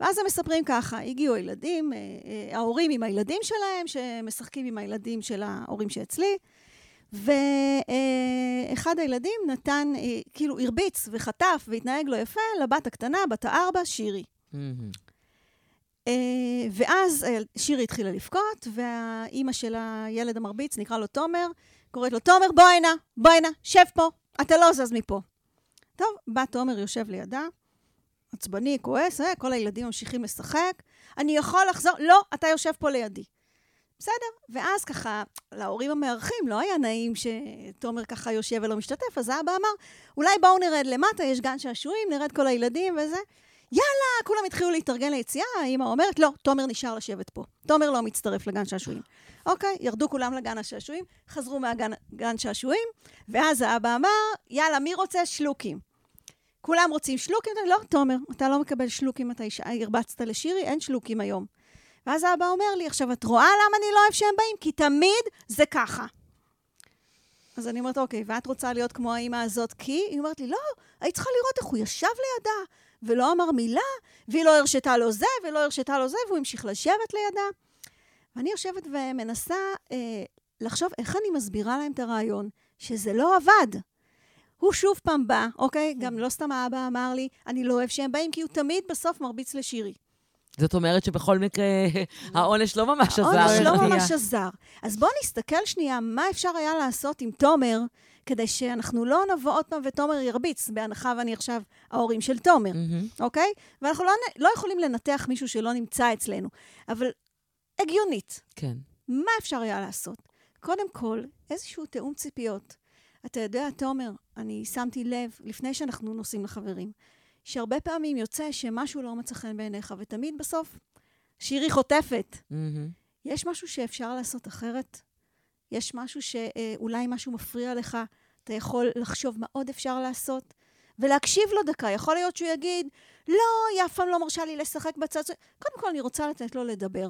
ואז הם מספרים ככה, הגיעו הילדים, אה, אה, ההורים עם הילדים שלהם, שמשחקים עם הילדים של ההורים שאצלי, ואחד הילדים נתן, אה, כאילו הרביץ וחטף והתנהג לא יפה לבת הקטנה, בת הארבע, שירי. ואז שירי התחילה לבכות, והאימא של הילד המרביץ, נקרא לו תומר, קוראת לו, תומר, בוא הנה, בוא הנה, שב פה, אתה לא זז מפה. טוב, בא תומר, יושב לידה, עצבני, כועס, אה, כל הילדים ממשיכים לשחק. אני יכול לחזור, לא, אתה יושב פה לידי. בסדר, ואז ככה, להורים המארחים לא היה נעים שתומר ככה יושב ולא משתתף, אז האבא אמר, אולי בואו נרד למטה, יש גן שעשועים, נרד כל הילדים וזה. יאללה, כולם התחילו להתארגן ליציאה, האמא אומרת, לא, תומר נשאר לשבת פה. תומר לא מצטרף לגן שעשועים. אוקיי, ירדו כולם לגן השעשועים, חזרו מהגן שעשועים, ואז האבא אמר, יאללה, מי רוצה שלוקים? כולם רוצים שלוקים? לא, תומר, אתה לא מקבל שלוקים, אתה הרבצת לשירי, אין שלוקים היום. ואז האבא אומר לי, עכשיו, את רואה למה אני לא אוהב שהם באים? כי תמיד זה ככה. אז אני אומרת, אוקיי, ואת רוצה להיות כמו האימא הזאת כי? היא אומרת לי, לא, היית צריכה לראות איך הוא ישב לידה, ולא אמר מילה, והיא לא הרשתה לו זה, ולא הרשתה לו זה, והוא המשיך לשבת לידה. ואני יושבת ומנסה אה, לחשוב איך אני מסבירה להם את הרעיון, שזה לא עבד. הוא שוב פעם בא, אוקיי? גם לא סתם האבא אמר לי, אני לא אוהב שהם באים, כי הוא תמיד בסוף מרביץ לשירי. זאת אומרת שבכל מקרה *laughs* העונש לא ממש עזר. העונש לא *laughs* ממש עזר. אז בואו נסתכל שנייה מה אפשר היה לעשות עם תומר, כדי שאנחנו לא נבוא עוד פעם ותומר ירביץ, בהנחה ואני עכשיו ההורים של תומר, אוקיי? ואנחנו לא, לא יכולים לנתח מישהו שלא נמצא אצלנו, אבל הגיונית. כן. מה אפשר היה לעשות? קודם כל, איזשהו תיאום ציפיות. אתה יודע, תומר, אני שמתי לב, לפני שאנחנו נוסעים לחברים, שהרבה פעמים יוצא שמשהו לא מצא חן בעיניך, ותמיד בסוף שירי חוטפת. Mm-hmm. יש משהו שאפשר לעשות אחרת? יש משהו שאולי משהו מפריע לך, אתה יכול לחשוב מה עוד אפשר לעשות? ולהקשיב לו דקה. יכול להיות שהוא יגיד, לא, היא אף פעם לא מרשה לי לשחק בצד. קודם כל, אני רוצה לתת לו לדבר.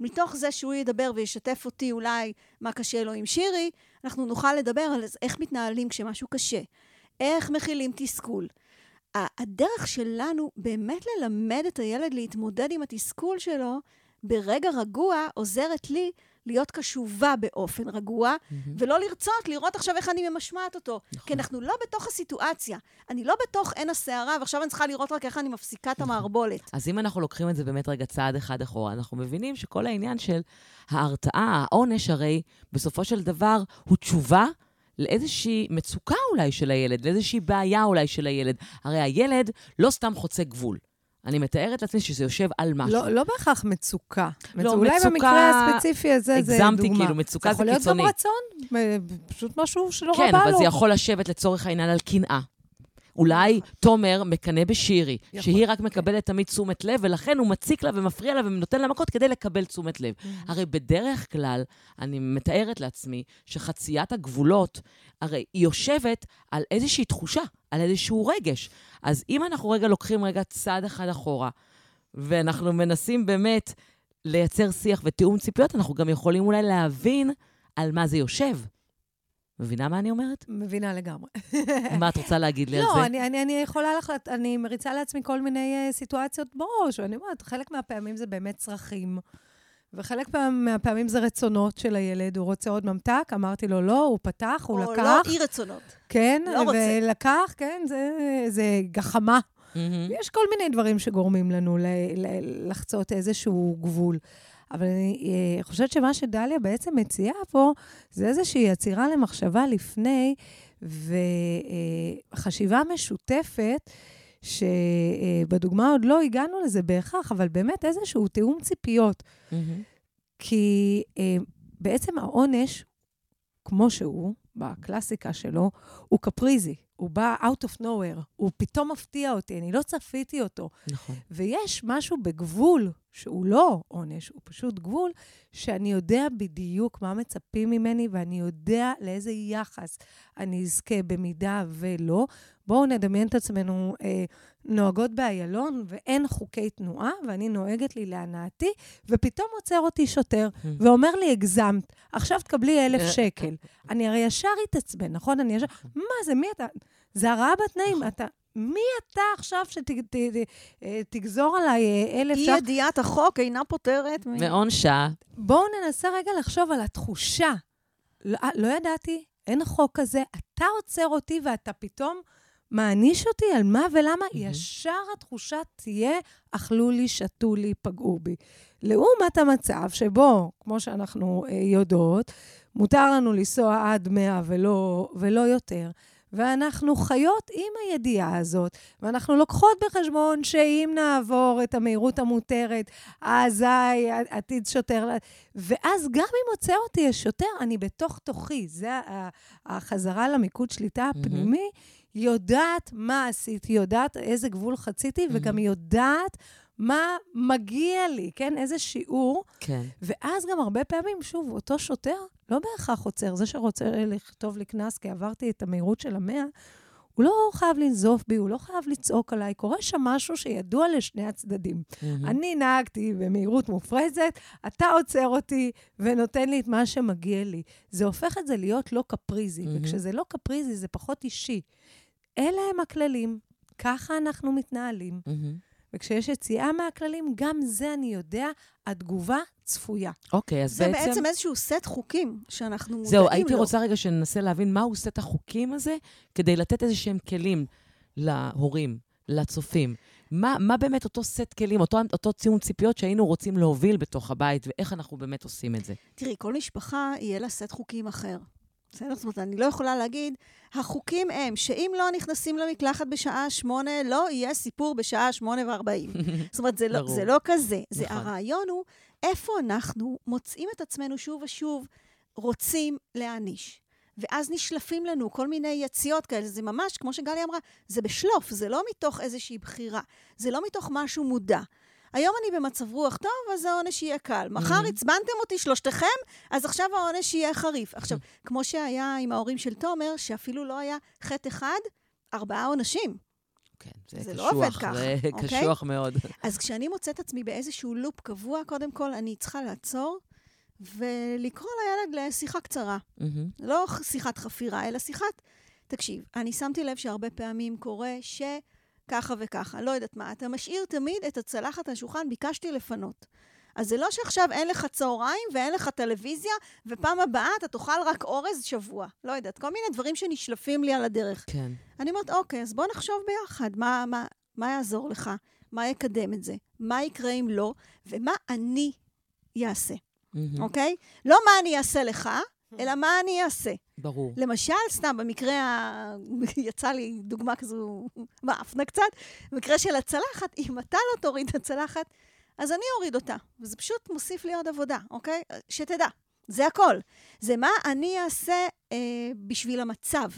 מתוך זה שהוא ידבר וישתף אותי אולי מה קשה לו עם שירי, אנחנו נוכל לדבר על איך מתנהלים כשמשהו קשה, איך מכילים תסכול. הדרך שלנו באמת ללמד את הילד להתמודד עם התסכול שלו ברגע רגוע עוזרת לי להיות קשובה באופן רגוע, mm-hmm. ולא לרצות לראות עכשיו איך אני ממשמעת אותו. נכון. כי אנחנו לא בתוך הסיטואציה. אני לא בתוך עין הסערה, ועכשיו אני צריכה לראות רק איך אני מפסיקה את נכון. המערבולת. אז אם אנחנו לוקחים את זה באמת רגע צעד אחד אחורה, אנחנו מבינים שכל העניין של ההרתעה, העונש, הרי בסופו של דבר הוא תשובה לאיזושהי מצוקה אולי של הילד, לאיזושהי בעיה אולי של הילד. הרי הילד לא סתם חוצה גבול. אני מתארת לעצמי שזה יושב על משהו. לא, לא בהכרח מצוקה. לא, מצוקה... אולי במקרה הספציפי הזה זה דוגמה. הגזמתי, כאילו, מצוקה זה קיצוני. זה יכול להיות גם רצון, פשוט משהו שלא כן, רבה לו. כן, אבל זה יכול לשבת לצורך העניין על קנאה. אולי תומר מקנא בשירי, יכול, שהיא רק כן. מקבלת תמיד תשומת לב, ולכן הוא מציק לה ומפריע לה ונותן לה מכות כדי לקבל תשומת לב. Mm-hmm. הרי בדרך כלל, אני מתארת לעצמי שחציית הגבולות, הרי היא יושבת על איזושהי תחושה, על איזשהו רגש. אז אם אנחנו רגע לוקחים רגע צעד אחד אחורה, ואנחנו מנסים באמת לייצר שיח ותיאום ציפיות, אנחנו גם יכולים אולי להבין על מה זה יושב. מבינה מה אני אומרת? מבינה לגמרי. מה את רוצה להגיד לי לא, על זה? לא, אני, אני, אני יכולה לך, אני מריצה לעצמי כל מיני uh, סיטואציות בראש, ואני אומרת, חלק מהפעמים זה באמת צרכים, וחלק מה, מהפעמים זה רצונות של הילד. הוא רוצה עוד ממתק, אמרתי לו לא, הוא פתח, הוא לקח. או לא אי רצונות. כן, לא רוצה. ולקח, כן, זה, זה גחמה. Mm-hmm. יש כל מיני דברים שגורמים לנו ל, ל, לחצות איזשהו גבול. אבל אני אה, חושבת שמה שדליה בעצם מציעה פה, זה איזושהי עצירה למחשבה לפני, וחשיבה משותפת, שבדוגמה עוד לא הגענו לזה בהכרח, אבל באמת איזשהו תיאום ציפיות. Mm-hmm. כי אה, בעצם העונש, כמו שהוא, בקלאסיקה שלו, הוא קפריזי. הוא בא out of nowhere, הוא פתאום מפתיע אותי, אני לא צפיתי אותו. נכון. ויש משהו בגבול, שהוא לא עונש, הוא פשוט גבול, שאני יודע בדיוק מה מצפים ממני, ואני יודע לאיזה יחס אני אזכה במידה ולא. בואו נדמיין את עצמנו אה, נוהגות באיילון, ואין חוקי תנועה, ואני נוהגת לי להנאתי, ופתאום עוצר אותי שוטר, hmm. ואומר לי, הגזמת, עכשיו תקבלי אלף שקל. אני הרי ישר אתעצבן, נכון? אני ישר, מה זה, מי אתה? זה הרעה בתנאים, נכון. אתה... מי אתה עכשיו שתגזור עליי אה, אלף ש"ח? אי ידיעת החוק אינה פותרת. מעונשה. בואו ננסה רגע לחשוב על התחושה. לא, אה, לא ידעתי, אין חוק כזה, אתה עוצר אותי ואתה פתאום מעניש אותי על מה ולמה, mm-hmm. ישר התחושה תהיה, אכלו לי, שתו לי, פגעו בי. לעומת המצב שבו, כמו שאנחנו אה, יודעות, מותר לנו לנסוע עד 100 ולא, ולא יותר. ואנחנו חיות עם הידיעה הזאת, ואנחנו לוקחות בחשבון שאם נעבור את המהירות המותרת, אזי עתיד שוטר... ואז גם אם עוצר אותי השוטר, אני בתוך תוכי. זה החזרה למיקוד שליטה הפנימי. Mm-hmm. יודעת מה עשיתי, יודעת איזה גבול חציתי, mm-hmm. וגם יודעת מה מגיע לי, כן? איזה שיעור. כן. ואז גם הרבה פעמים, שוב, אותו שוטר לא בהכרח עוצר. זה שרוצה לכתוב לי קנס כי עברתי את המהירות של המאה, הוא לא חייב לנזוף בי, הוא לא חייב לצעוק עליי, קורה שם משהו שידוע לשני הצדדים. אני נהגתי במהירות מופרזת, אתה עוצר אותי ונותן לי את מה שמגיע לי. זה הופך את זה להיות לא קפריזי. וכשזה לא קפריזי זה פחות אישי. אלה הם הכללים, ככה אנחנו מתנהלים. וכשיש יציאה מהכללים, גם זה אני יודע, התגובה צפויה. אוקיי, אז זה בעצם... בעצם איזשהו סט חוקים שאנחנו מודעים לו. זהו, הייתי רוצה רגע שננסה להבין מהו סט החוקים הזה, כדי לתת איזה שהם כלים להורים, לצופים. מה, מה באמת אותו סט כלים, אותו, אותו ציון ציפיות שהיינו רוצים להוביל בתוך הבית, ואיך אנחנו באמת עושים את זה? תראי, כל משפחה יהיה לה סט חוקים אחר. בסדר? זאת אומרת, אני לא יכולה להגיד, החוקים הם שאם לא נכנסים למקלחת בשעה שמונה, לא יהיה סיפור בשעה שמונה וארבעים. *laughs* זאת אומרת, זה לא. זה לא כזה. זה נכון. הרעיון הוא איפה אנחנו מוצאים את עצמנו שוב ושוב רוצים להעניש. ואז נשלפים לנו כל מיני יציאות כאלה. זה ממש, כמו שגלי אמרה, זה בשלוף, זה לא מתוך איזושהי בחירה. זה לא מתוך משהו מודע. היום אני במצב רוח טוב, אז העונש יהיה קל. מחר Mhm. עצבנתם אותי שלושתכם, אז עכשיו העונש יהיה חריף. עכשיו, כמו שהיה עם ההורים של תומר, שאפילו לא היה חטא אחד, ארבעה עונשים. כן, זה, זה קשוח, לא עובד ככה, זה *laughs* אוקיי? קשוח מאוד. אז כשאני מוצאת עצמי באיזשהו לופ קבוע, קודם כל אני צריכה לעצור ולקרוא לילד לשיחה קצרה. מהמם. לא שיחת חפירה, אלא שיחת... תקשיב, אני שמתי לב שהרבה פעמים קורה שככה וככה, לא יודעת מה, אתה משאיר תמיד את הצלחת על השולחן, ביקשתי לפנות. אז זה לא שעכשיו אין לך צהריים ואין לך טלוויזיה, ופעם הבאה אתה תאכל רק אורז שבוע. לא יודעת, כל מיני דברים שנשלפים לי על הדרך. כן. אני אומרת, אוקיי, אז בוא נחשוב ביחד, מה, מה, מה יעזור לך? מה יקדם את זה? מה יקרה אם לא? ומה אני אעשה. אוקיי? לא מה אני אעשה לך, אלא מה אני אעשה. ברור. למשל, סתם, במקרה, ה... *laughs* יצא לי דוגמה כזו, *laughs* מאפנה קצת, במקרה של הצלחת, אם אתה לא תוריד את הצלחת, אז אני אוריד אותה. וזה פשוט מוסיף לי עוד עבודה, אוקיי? שתדע, זה הכל. זה מה אני אעשה אה, בשביל המצב.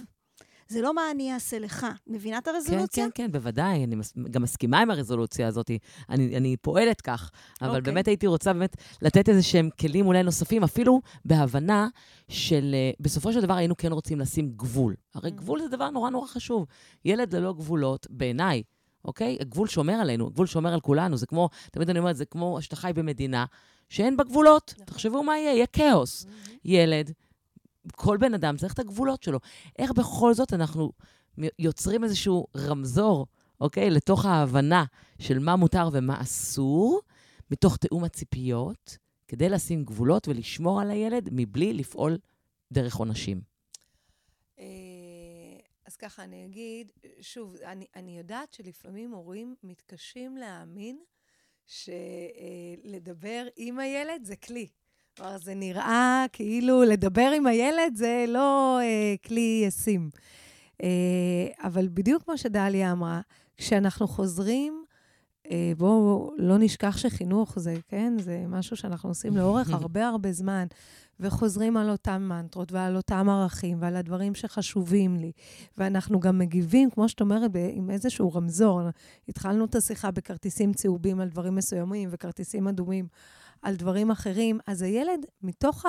זה לא מה אני אעשה לך. מבינה את כן, הרזולוציה? כן, כן, בוודאי. אני מס... גם מסכימה עם הרזולוציה הזאת. אני, אני פועלת כך. אבל אוקיי. באמת הייתי רוצה באמת לתת איזה שהם כלים אולי נוספים, אפילו בהבנה של... אה, בסופו של דבר היינו כן רוצים לשים גבול. הרי Mm. גבול זה דבר נורא נורא חשוב. ילד ללא גבולות, בעיניי, אוקיי? הגבול שומר עלינו, הגבול שומר על כולנו. זה כמו, תמיד אני אומרת, זה כמו שאתה חי במדינה שאין בה גבולות. נכון. תחשבו מה יהיה, יהיה כאוס. ילד, כל בן אדם צריך את הגבולות שלו. איך בכל זאת אנחנו יוצרים איזשהו רמזור, אוקיי? לתוך ההבנה של מה מותר ומה אסור, מתוך תיאום הציפיות, כדי לשים גבולות ולשמור על הילד מבלי לפעול דרך עונשים. אה, אז ככה, אני אגיד, שוב, אני, אני יודעת שלפעמים הורים מתקשים להאמין שלדבר עם הילד זה כלי. כלומר, זה נראה כאילו לדבר עם הילד זה לא אה, כלי ישים. אה, אבל בדיוק כמו שדליה אמרה, כשאנחנו חוזרים, אה, בואו לא נשכח שחינוך זה, כן, זה משהו שאנחנו עושים לאורך *laughs* הרבה הרבה זמן, וחוזרים על אותם מנטרות ועל אותם ערכים ועל הדברים שחשובים לי. ואנחנו גם מגיבים, כמו שאת אומרת, עם איזשהו רמזור. התחלנו את השיחה בכרטיסים צהובים על דברים מסוימים וכרטיסים אדומים על דברים אחרים. אז הילד, מתוך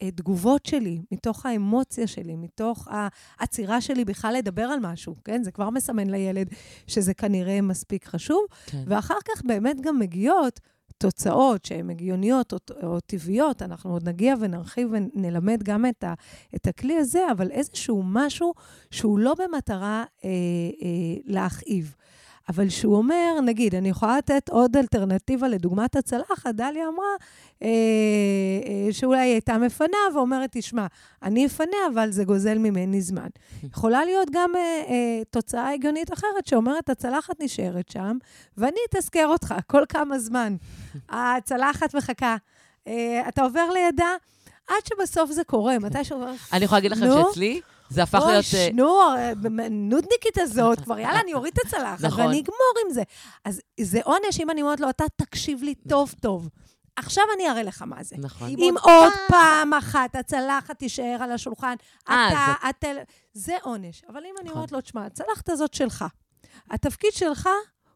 התגובות שלי, מתוך האמוציה שלי, מתוך העצירה שלי בכלל לדבר על משהו, כן? זה כבר מסמן לילד שזה כנראה מספיק חשוב. כן. ואחר כך באמת גם מגיעות תוצאות שהן הגיוניות או, או טבעיות. אנחנו עוד נגיע ונרחיב ונלמד גם את, ה, את הכלי הזה, אבל איזשהו משהו שהוא לא במטרה אה, אה, להכאיב. אבל שהוא אומר, נגיד, אני יכולה לתת עוד אלטרנטיבה לדוגמת הצלחת, דליה אמרה אה, אה, שאולי היא הייתה מפנה ואומרת, תשמע, אני אפנה, אבל זה גוזל ממני זמן. יכולה להיות גם אה, אה, תוצאה הגיונית אחרת שאומרת, הצלחת נשארת שם, ואני אתזכר אותך כל כמה זמן. הצלחת מחכה. אה, אתה עובר לידה, עד שבסוף זה קורה, מתי שאומר... אני יכולה להגיד לכם שאצלי זה הפך להיות... אה, אוי, נו, נודניקית הזאת, כבר יאללה, אני *laughs* אוריד את הצלחת, נכון. ואני אגמור עם זה. אז זה עונש אם אני אומרת לו, אתה תקשיב לי טוב טוב. עכשיו אני אראה לך מה זה. נכון. אם עוד פעם אחת הצלחת תישאר על השולחן, אה, אתה, הטל... זה עונש. אבל אם אני נכון. אומרת לו, תשמע, הצלחת הזאת שלך. התפקיד שלך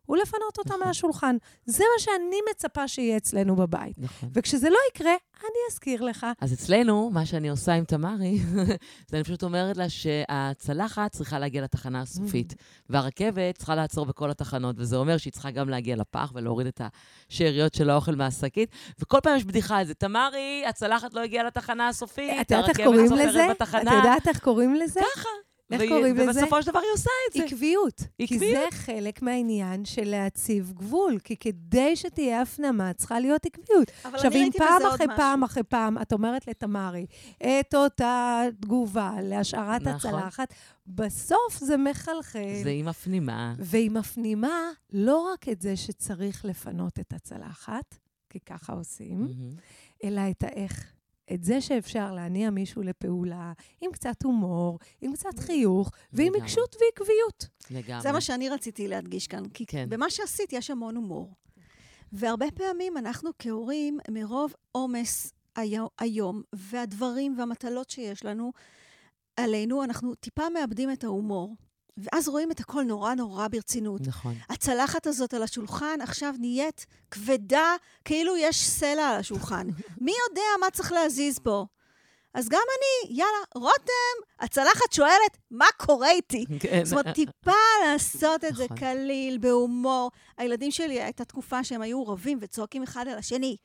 הוא לפנות אותה נכון. מהשולחן. זה מה שאני מצפה שיהיה אצלנו בבית. נכון. וכשזה לא יקרה, אני אזכיר לך. אז אצלנו, מה שאני עושה עם תמרי, *laughs* זה אני פשוט אומרת לה שהצלחת צריכה להגיע לתחנה הסופית, והרכבת צריכה לעצור בכל התחנות, וזה אומר שהיא צריכה גם להגיע לפח ולהוריד את השאריות של האוכל מהשקית. וכל פעם יש בדיחה על זה, תמרי, הצלחת לא הגיעה לתחנה הסופית, הרכבת סופרת לזה? את בתחנה. יודעת איך קוראים לזה? ככה. איך והיא- קוראים לזה? ובסופו של דבר היא עושה את זה. עקביות. כי עקביות. זה חלק מהעניין של להציב גבול. כי כדי שתהיה הפנמה, צריכה להיות עקביות. אבל עכשיו, אני אם ראיתי פעם בזה עוד אחרי משהו. פעם אחרי פעם את אומרת לתמרי את אותה תגובה להשארת נכון. הצלחת, בסוף זה מחלחל. זה היא מפנימה. והיא מפנימה לא רק את זה שצריך לפנות את הצלחת, כי ככה עושים, מהמם. אלא את האיך. את זה שאפשר להניע מישהו לפעולה עם קצת הומור, עם קצת חיוך, ועם לגמרי. עיקשות ועקביות. לגמרי. זה מה שאני רציתי להדגיש כאן, כי כן. במה שעשית יש המון הומור. והרבה פעמים אנחנו כהורים, מרוב עומס היו- היום, והדברים והמטלות שיש לנו עלינו, אנחנו טיפה מאבדים את ההומור. ואז רואים את הכל נורא נורא ברצינות. נכון. הצלחת הזאת על השולחן עכשיו נהיית כבדה, כאילו יש סלע על השולחן. *laughs* מי יודע מה צריך להזיז פה? אז גם אני, יאללה, רותם, הצלחת שואלת, מה קורה איתי? כן. זאת אומרת, טיפה *laughs* לעשות את זה נכון. קליל, בהומור. הילדים שלי, הייתה תקופה שהם היו רבים וצועקים אחד על השני.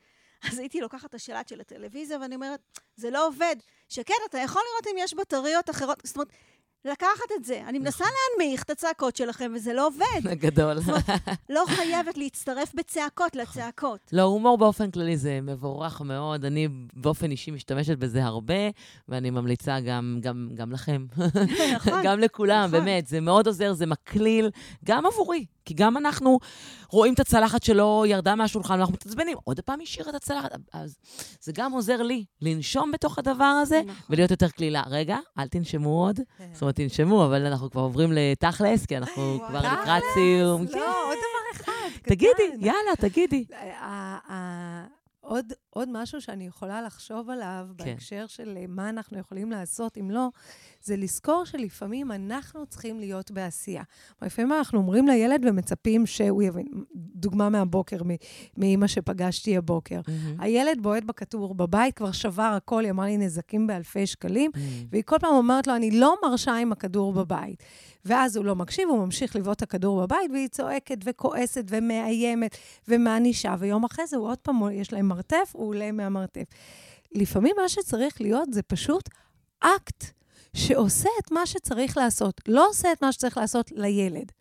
אז הייתי לוקחת את השלט של הטלוויזיה ואני אומרת, זה לא עובד. שכן, אתה יכול לראות אם יש בטריות אחרות. זאת אומרת, לקחת את זה. אני מנסה להנמיך את הצעקות שלכם, וזה לא עובד. *laughs* גדול. לא חייבת להצטרף בצעקות לצעקות. לא, הומור באופן כללי זה מבורך מאוד. אני באופן אישי משתמשת בזה הרבה, ואני ממליצה גם, גם, גם לכם. *laughs* נכון. גם לכולם, נכון. באמת. זה מאוד עוזר, זה מקליל, גם עבורי. כי גם אנחנו רואים את הצלחת שלא ירדה מהשולחן, ואנחנו מתעצבנים, עוד פעם השאירה את הצלחת. אז זה גם עוזר לי לנשום בתוך הדבר הזה, נכון. ולהיות יותר קלילה. רגע, אל תנשמו עוד. זאת אומרת, תנשמו, אבל אנחנו כבר עוברים לתכלס, כי אנחנו כבר לקראת סיום. כן. לא, עוד דבר אחד, תגידי. יאללה, תגידי. ה- ה- עוד, עוד משהו שאני יכולה לחשוב עליו כן. בהקשר של אה, מה אנחנו יכולים לעשות, אם לא, זה לזכור שלפעמים אנחנו צריכים להיות בעשייה. לפעמים אנחנו אומרים לילד ומצפים שהוא יבין, דוגמה מהבוקר, מאימא שפגשתי הבוקר. מהמם. הילד בועט בכדור בבית, כבר שבר הכל, היא אמרה לי נזקים באלפי שקלים, מהמם. והיא כל פעם אומרת לו, אני לא מרשה עם הכדור בבית. ואז הוא לא מקשיב, הוא ממשיך לבעוט את הכדור בבית, והיא צועקת וכועסת ומאיימת ומענישה, ויום אחרי זה הוא עוד פעם, יש להם מרתף, הוא עולה מהמרתף. לפעמים מה שצריך להיות זה פשוט אקט שעושה את מה שצריך לעשות, לא עושה את מה שצריך לעשות לילד.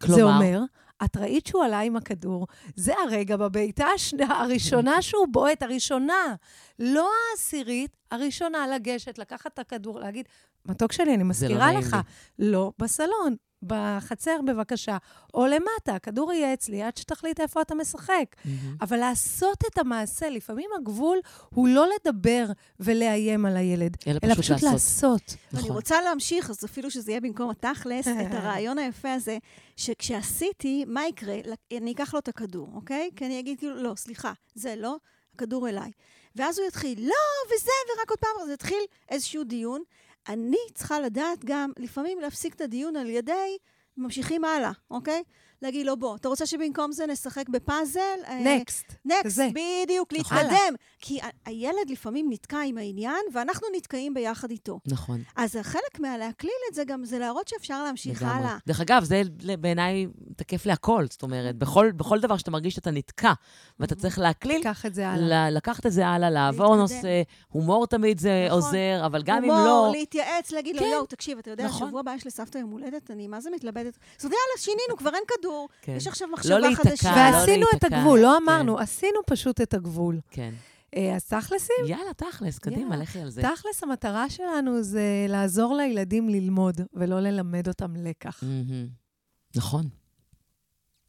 כלומר? זה אומר, את ראית שהוא עלה עם הכדור, זה הרגע בבעיטה הראשונה שהוא בועט, הראשונה, לא העשירית, הראשונה לגשת, לקחת את הכדור, להגיד, מתוק שלי, אני מזכירה נעים לך, לי." לא בסלון, בחצר בבקשה, או למטה, הכדור יהיה אצלי עד שתחליט איפה אתה משחק. מהמם. אבל לעשות את המעשה, לפעמים הגבול הוא לא לדבר ולאיים על הילד, אלא אלא פשוט פשוט לעשות. לעשות. אני נכון. רוצה להמשיך, אז אפילו שזה יהיה במקום התכלס, את *laughs* הרעיון היפה הזה, שכשעשיתי, מה יקרה? אני אקח לו את הכדור, אוקיי? כי אני אגיד כאילו, לא, סליחה, זה לא, הכדור אליי. ואז הוא יתחיל, לא, וזה, ורק עוד פעם, אז יתחיל איזשהו דיון. אני צריכה לדעת גם, לפעמים להפסיק את הדיון על ידי, ממשיכים הלאה, אוקיי? להגיד לו, בוא, אתה רוצה שבמקום זה נשחק בפאזל? אה, נקסט. נקסט, כזה. בדיוק. להתקדם. כי הילד לפעמים נתקע עם העניין, ואנחנו נתקעים ביחד איתו. נכון. אז חלק מהלהקליל את זה גם זה להראות שאפשר להמשיך לגמרי. הלאה. דרך אגב, זה בעיניי תקף להכל. זאת אומרת, בכל, בכל דבר שאתה מרגיש שאתה נתקע, ואתה צריך להקליל, קח את זה הלאה. לקחת את זה הלאה, לעבור. נושא, הומור תמיד זה נכון. עוזר, אבל גם אם הומור, לא... להתייעץ, להגיד לו, כן. יואו, תקשיב, אתה יודע, נכון. הבא יש לסבתא יום הולדת, אני מה זה מתלבטת? אומרת, יאללה, שינינו, כבר אין כדור, כן. יש עכשיו לא מחשבה להיתקע, חדשה. לא ועשינו את להיתקע. הגבול, לא כן. אמרנו, עשינו פשוט את הגבול. כן. אה, אז תכלסים, יאללה, תכלס, קדימה, יאללה. לכי על זה. תכלס המטרה שלנו זה לעזור לילדים ללמוד, ולא ללמד אותם לקח. נכון.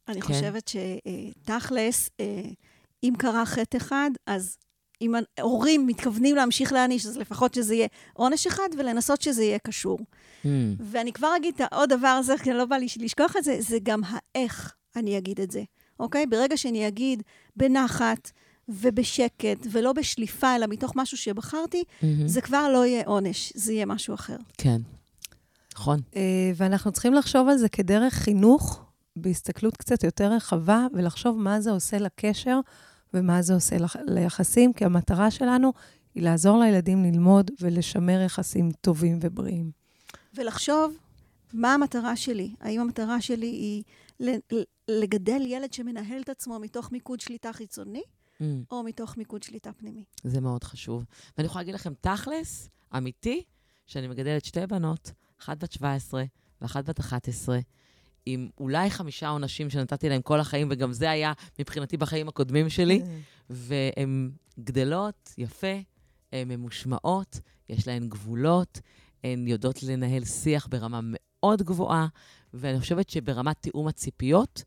אני כן. חושבת שתכלס, אה, אם קרה חטא אחד, אז אם ההורים מתכוונים להמשיך להעניש, אז לפחות שזה יהיה עונש אחד, ולנסות שזה יהיה קשור. מהמם. ואני כבר אגיד את העוד דבר הזה, כי אני לא בא לי לשכוח את זה, זה גם האיך אני אגיד את זה, אוקיי? ברגע שאני אגיד בנחת ובשקט, ולא בשליפה, אלא מתוך משהו שבחרתי, מהמם. זה כבר לא יהיה עונש, זה יהיה משהו אחר. כן. נכון. אה, ואנחנו צריכים לחשוב על זה כדרך חינוך בהסתכלות קצת יותר רחבה ולחשוב מה זה עושה לקשר ומה זה עושה ליחסים, כי המטרה שלנו היא לעזור לילדים ללמוד ולשמר יחסים טובים ובריאים. ולחשוב מה המטרה שלי. האם המטרה שלי היא לגדל ילד שמנהל את עצמו מתוך מיקוד שליטה חיצוני, mm. או מתוך מיקוד שליטה פנימי? זה מאוד חשוב. ואני יכולה להגיד לכם, תכלס, אמיתי, שאני מגדלת שתי בנות, אחת בת 17 ואחת בת 11, עם אולי חמישה עונשים שנתתי להם כל החיים, וגם זה היה מבחינתי בחיים הקודמים שלי, והן גדלות יפה, הן ממושמעות, יש להן גבולות, הן יודעות לנהל שיח ברמה מאוד גבוהה, ואני חושבת שברמת תיאום הציפיות,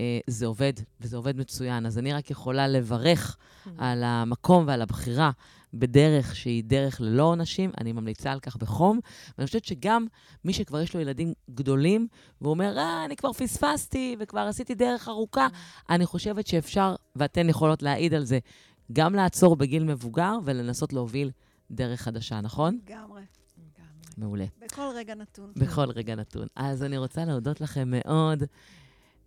אה, זה עובד, וזה עובד מצוין. אז אני רק יכולה לברך על המקום ועל הבחירה בדרך שהיא דרך ללא עונשים, אני ממליצה על כך בחום. ואני חושבת שגם מי שכבר יש לו ילדים גדולים, והוא אומר, אה, אני כבר פספסתי וכבר עשיתי דרך ארוכה, אני חושבת שאפשר, ואתן יכולות להעיד על זה, גם לעצור בגיל מבוגר ולנסות להוביל דרך חדשה, נכון? לגמרי. מעולה. בכל רגע נתון. בכל רגע נתון. אז אני רוצה להודות לכם מאוד.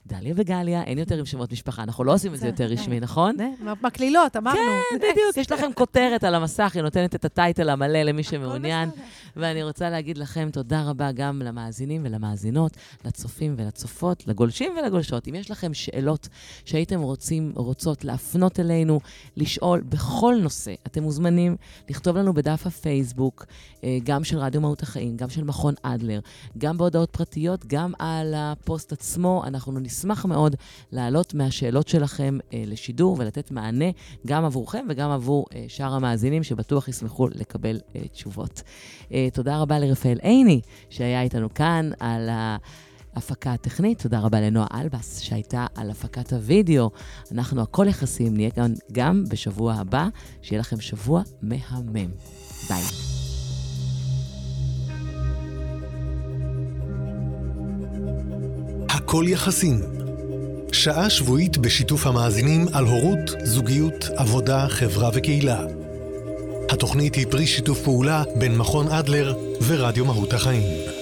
דליה וגליה, אין יותר עם שמות משפחה, אנחנו לא עושים את זה יותר רשמי, נכון? מקלילות, אמרנו. כן, בדיוק, יש לכם כותרת על המסך, היא נותנת את הטייטל המלא למי שמעוניין. ואני רוצה להגיד לכם תודה רבה גם למאזינים ולמאזינות, לצופים ולצופות, לגולשים ולגולשות. אם יש לכם שאלות שהייתם רוצים, רוצות להפנות אלינו, לשאול בכל נושא, אתם מוזמנים לכתוב לנו בדף הפייסבוק, אה, גם של רדיו מהות החיים, גם של מכון אדלר, גם בהודעות פרטיות, גם על הפוסט עצמו. אנחנו נשמח מאוד לעלות מהשאלות שלכם אה, לשידור ולתת מענה גם עבורכם וגם עבור אה, שאר המאזינים, שבטוח ישמחו לקבל אה, תשובות. אה, תודה רבה לרפאל עיני, שהיה איתנו כאן על ה... הפקה הטכנית. תודה רבה לנועה אלבס, שהייתה על הפקת הוידאו. אנחנו הכל יחסים, נהיה כאן גם בשבוע הבא. שיהיה לכם שבוע מהמם. ביי. הכל יחסים. שעה שבועית בשיתוף המאזינים על הורות, זוגיות, עבודה, חברה וקהילה. התוכנית היא פרי שיתוף פעולה בין מכון אדלר ורדיו מהות החיים.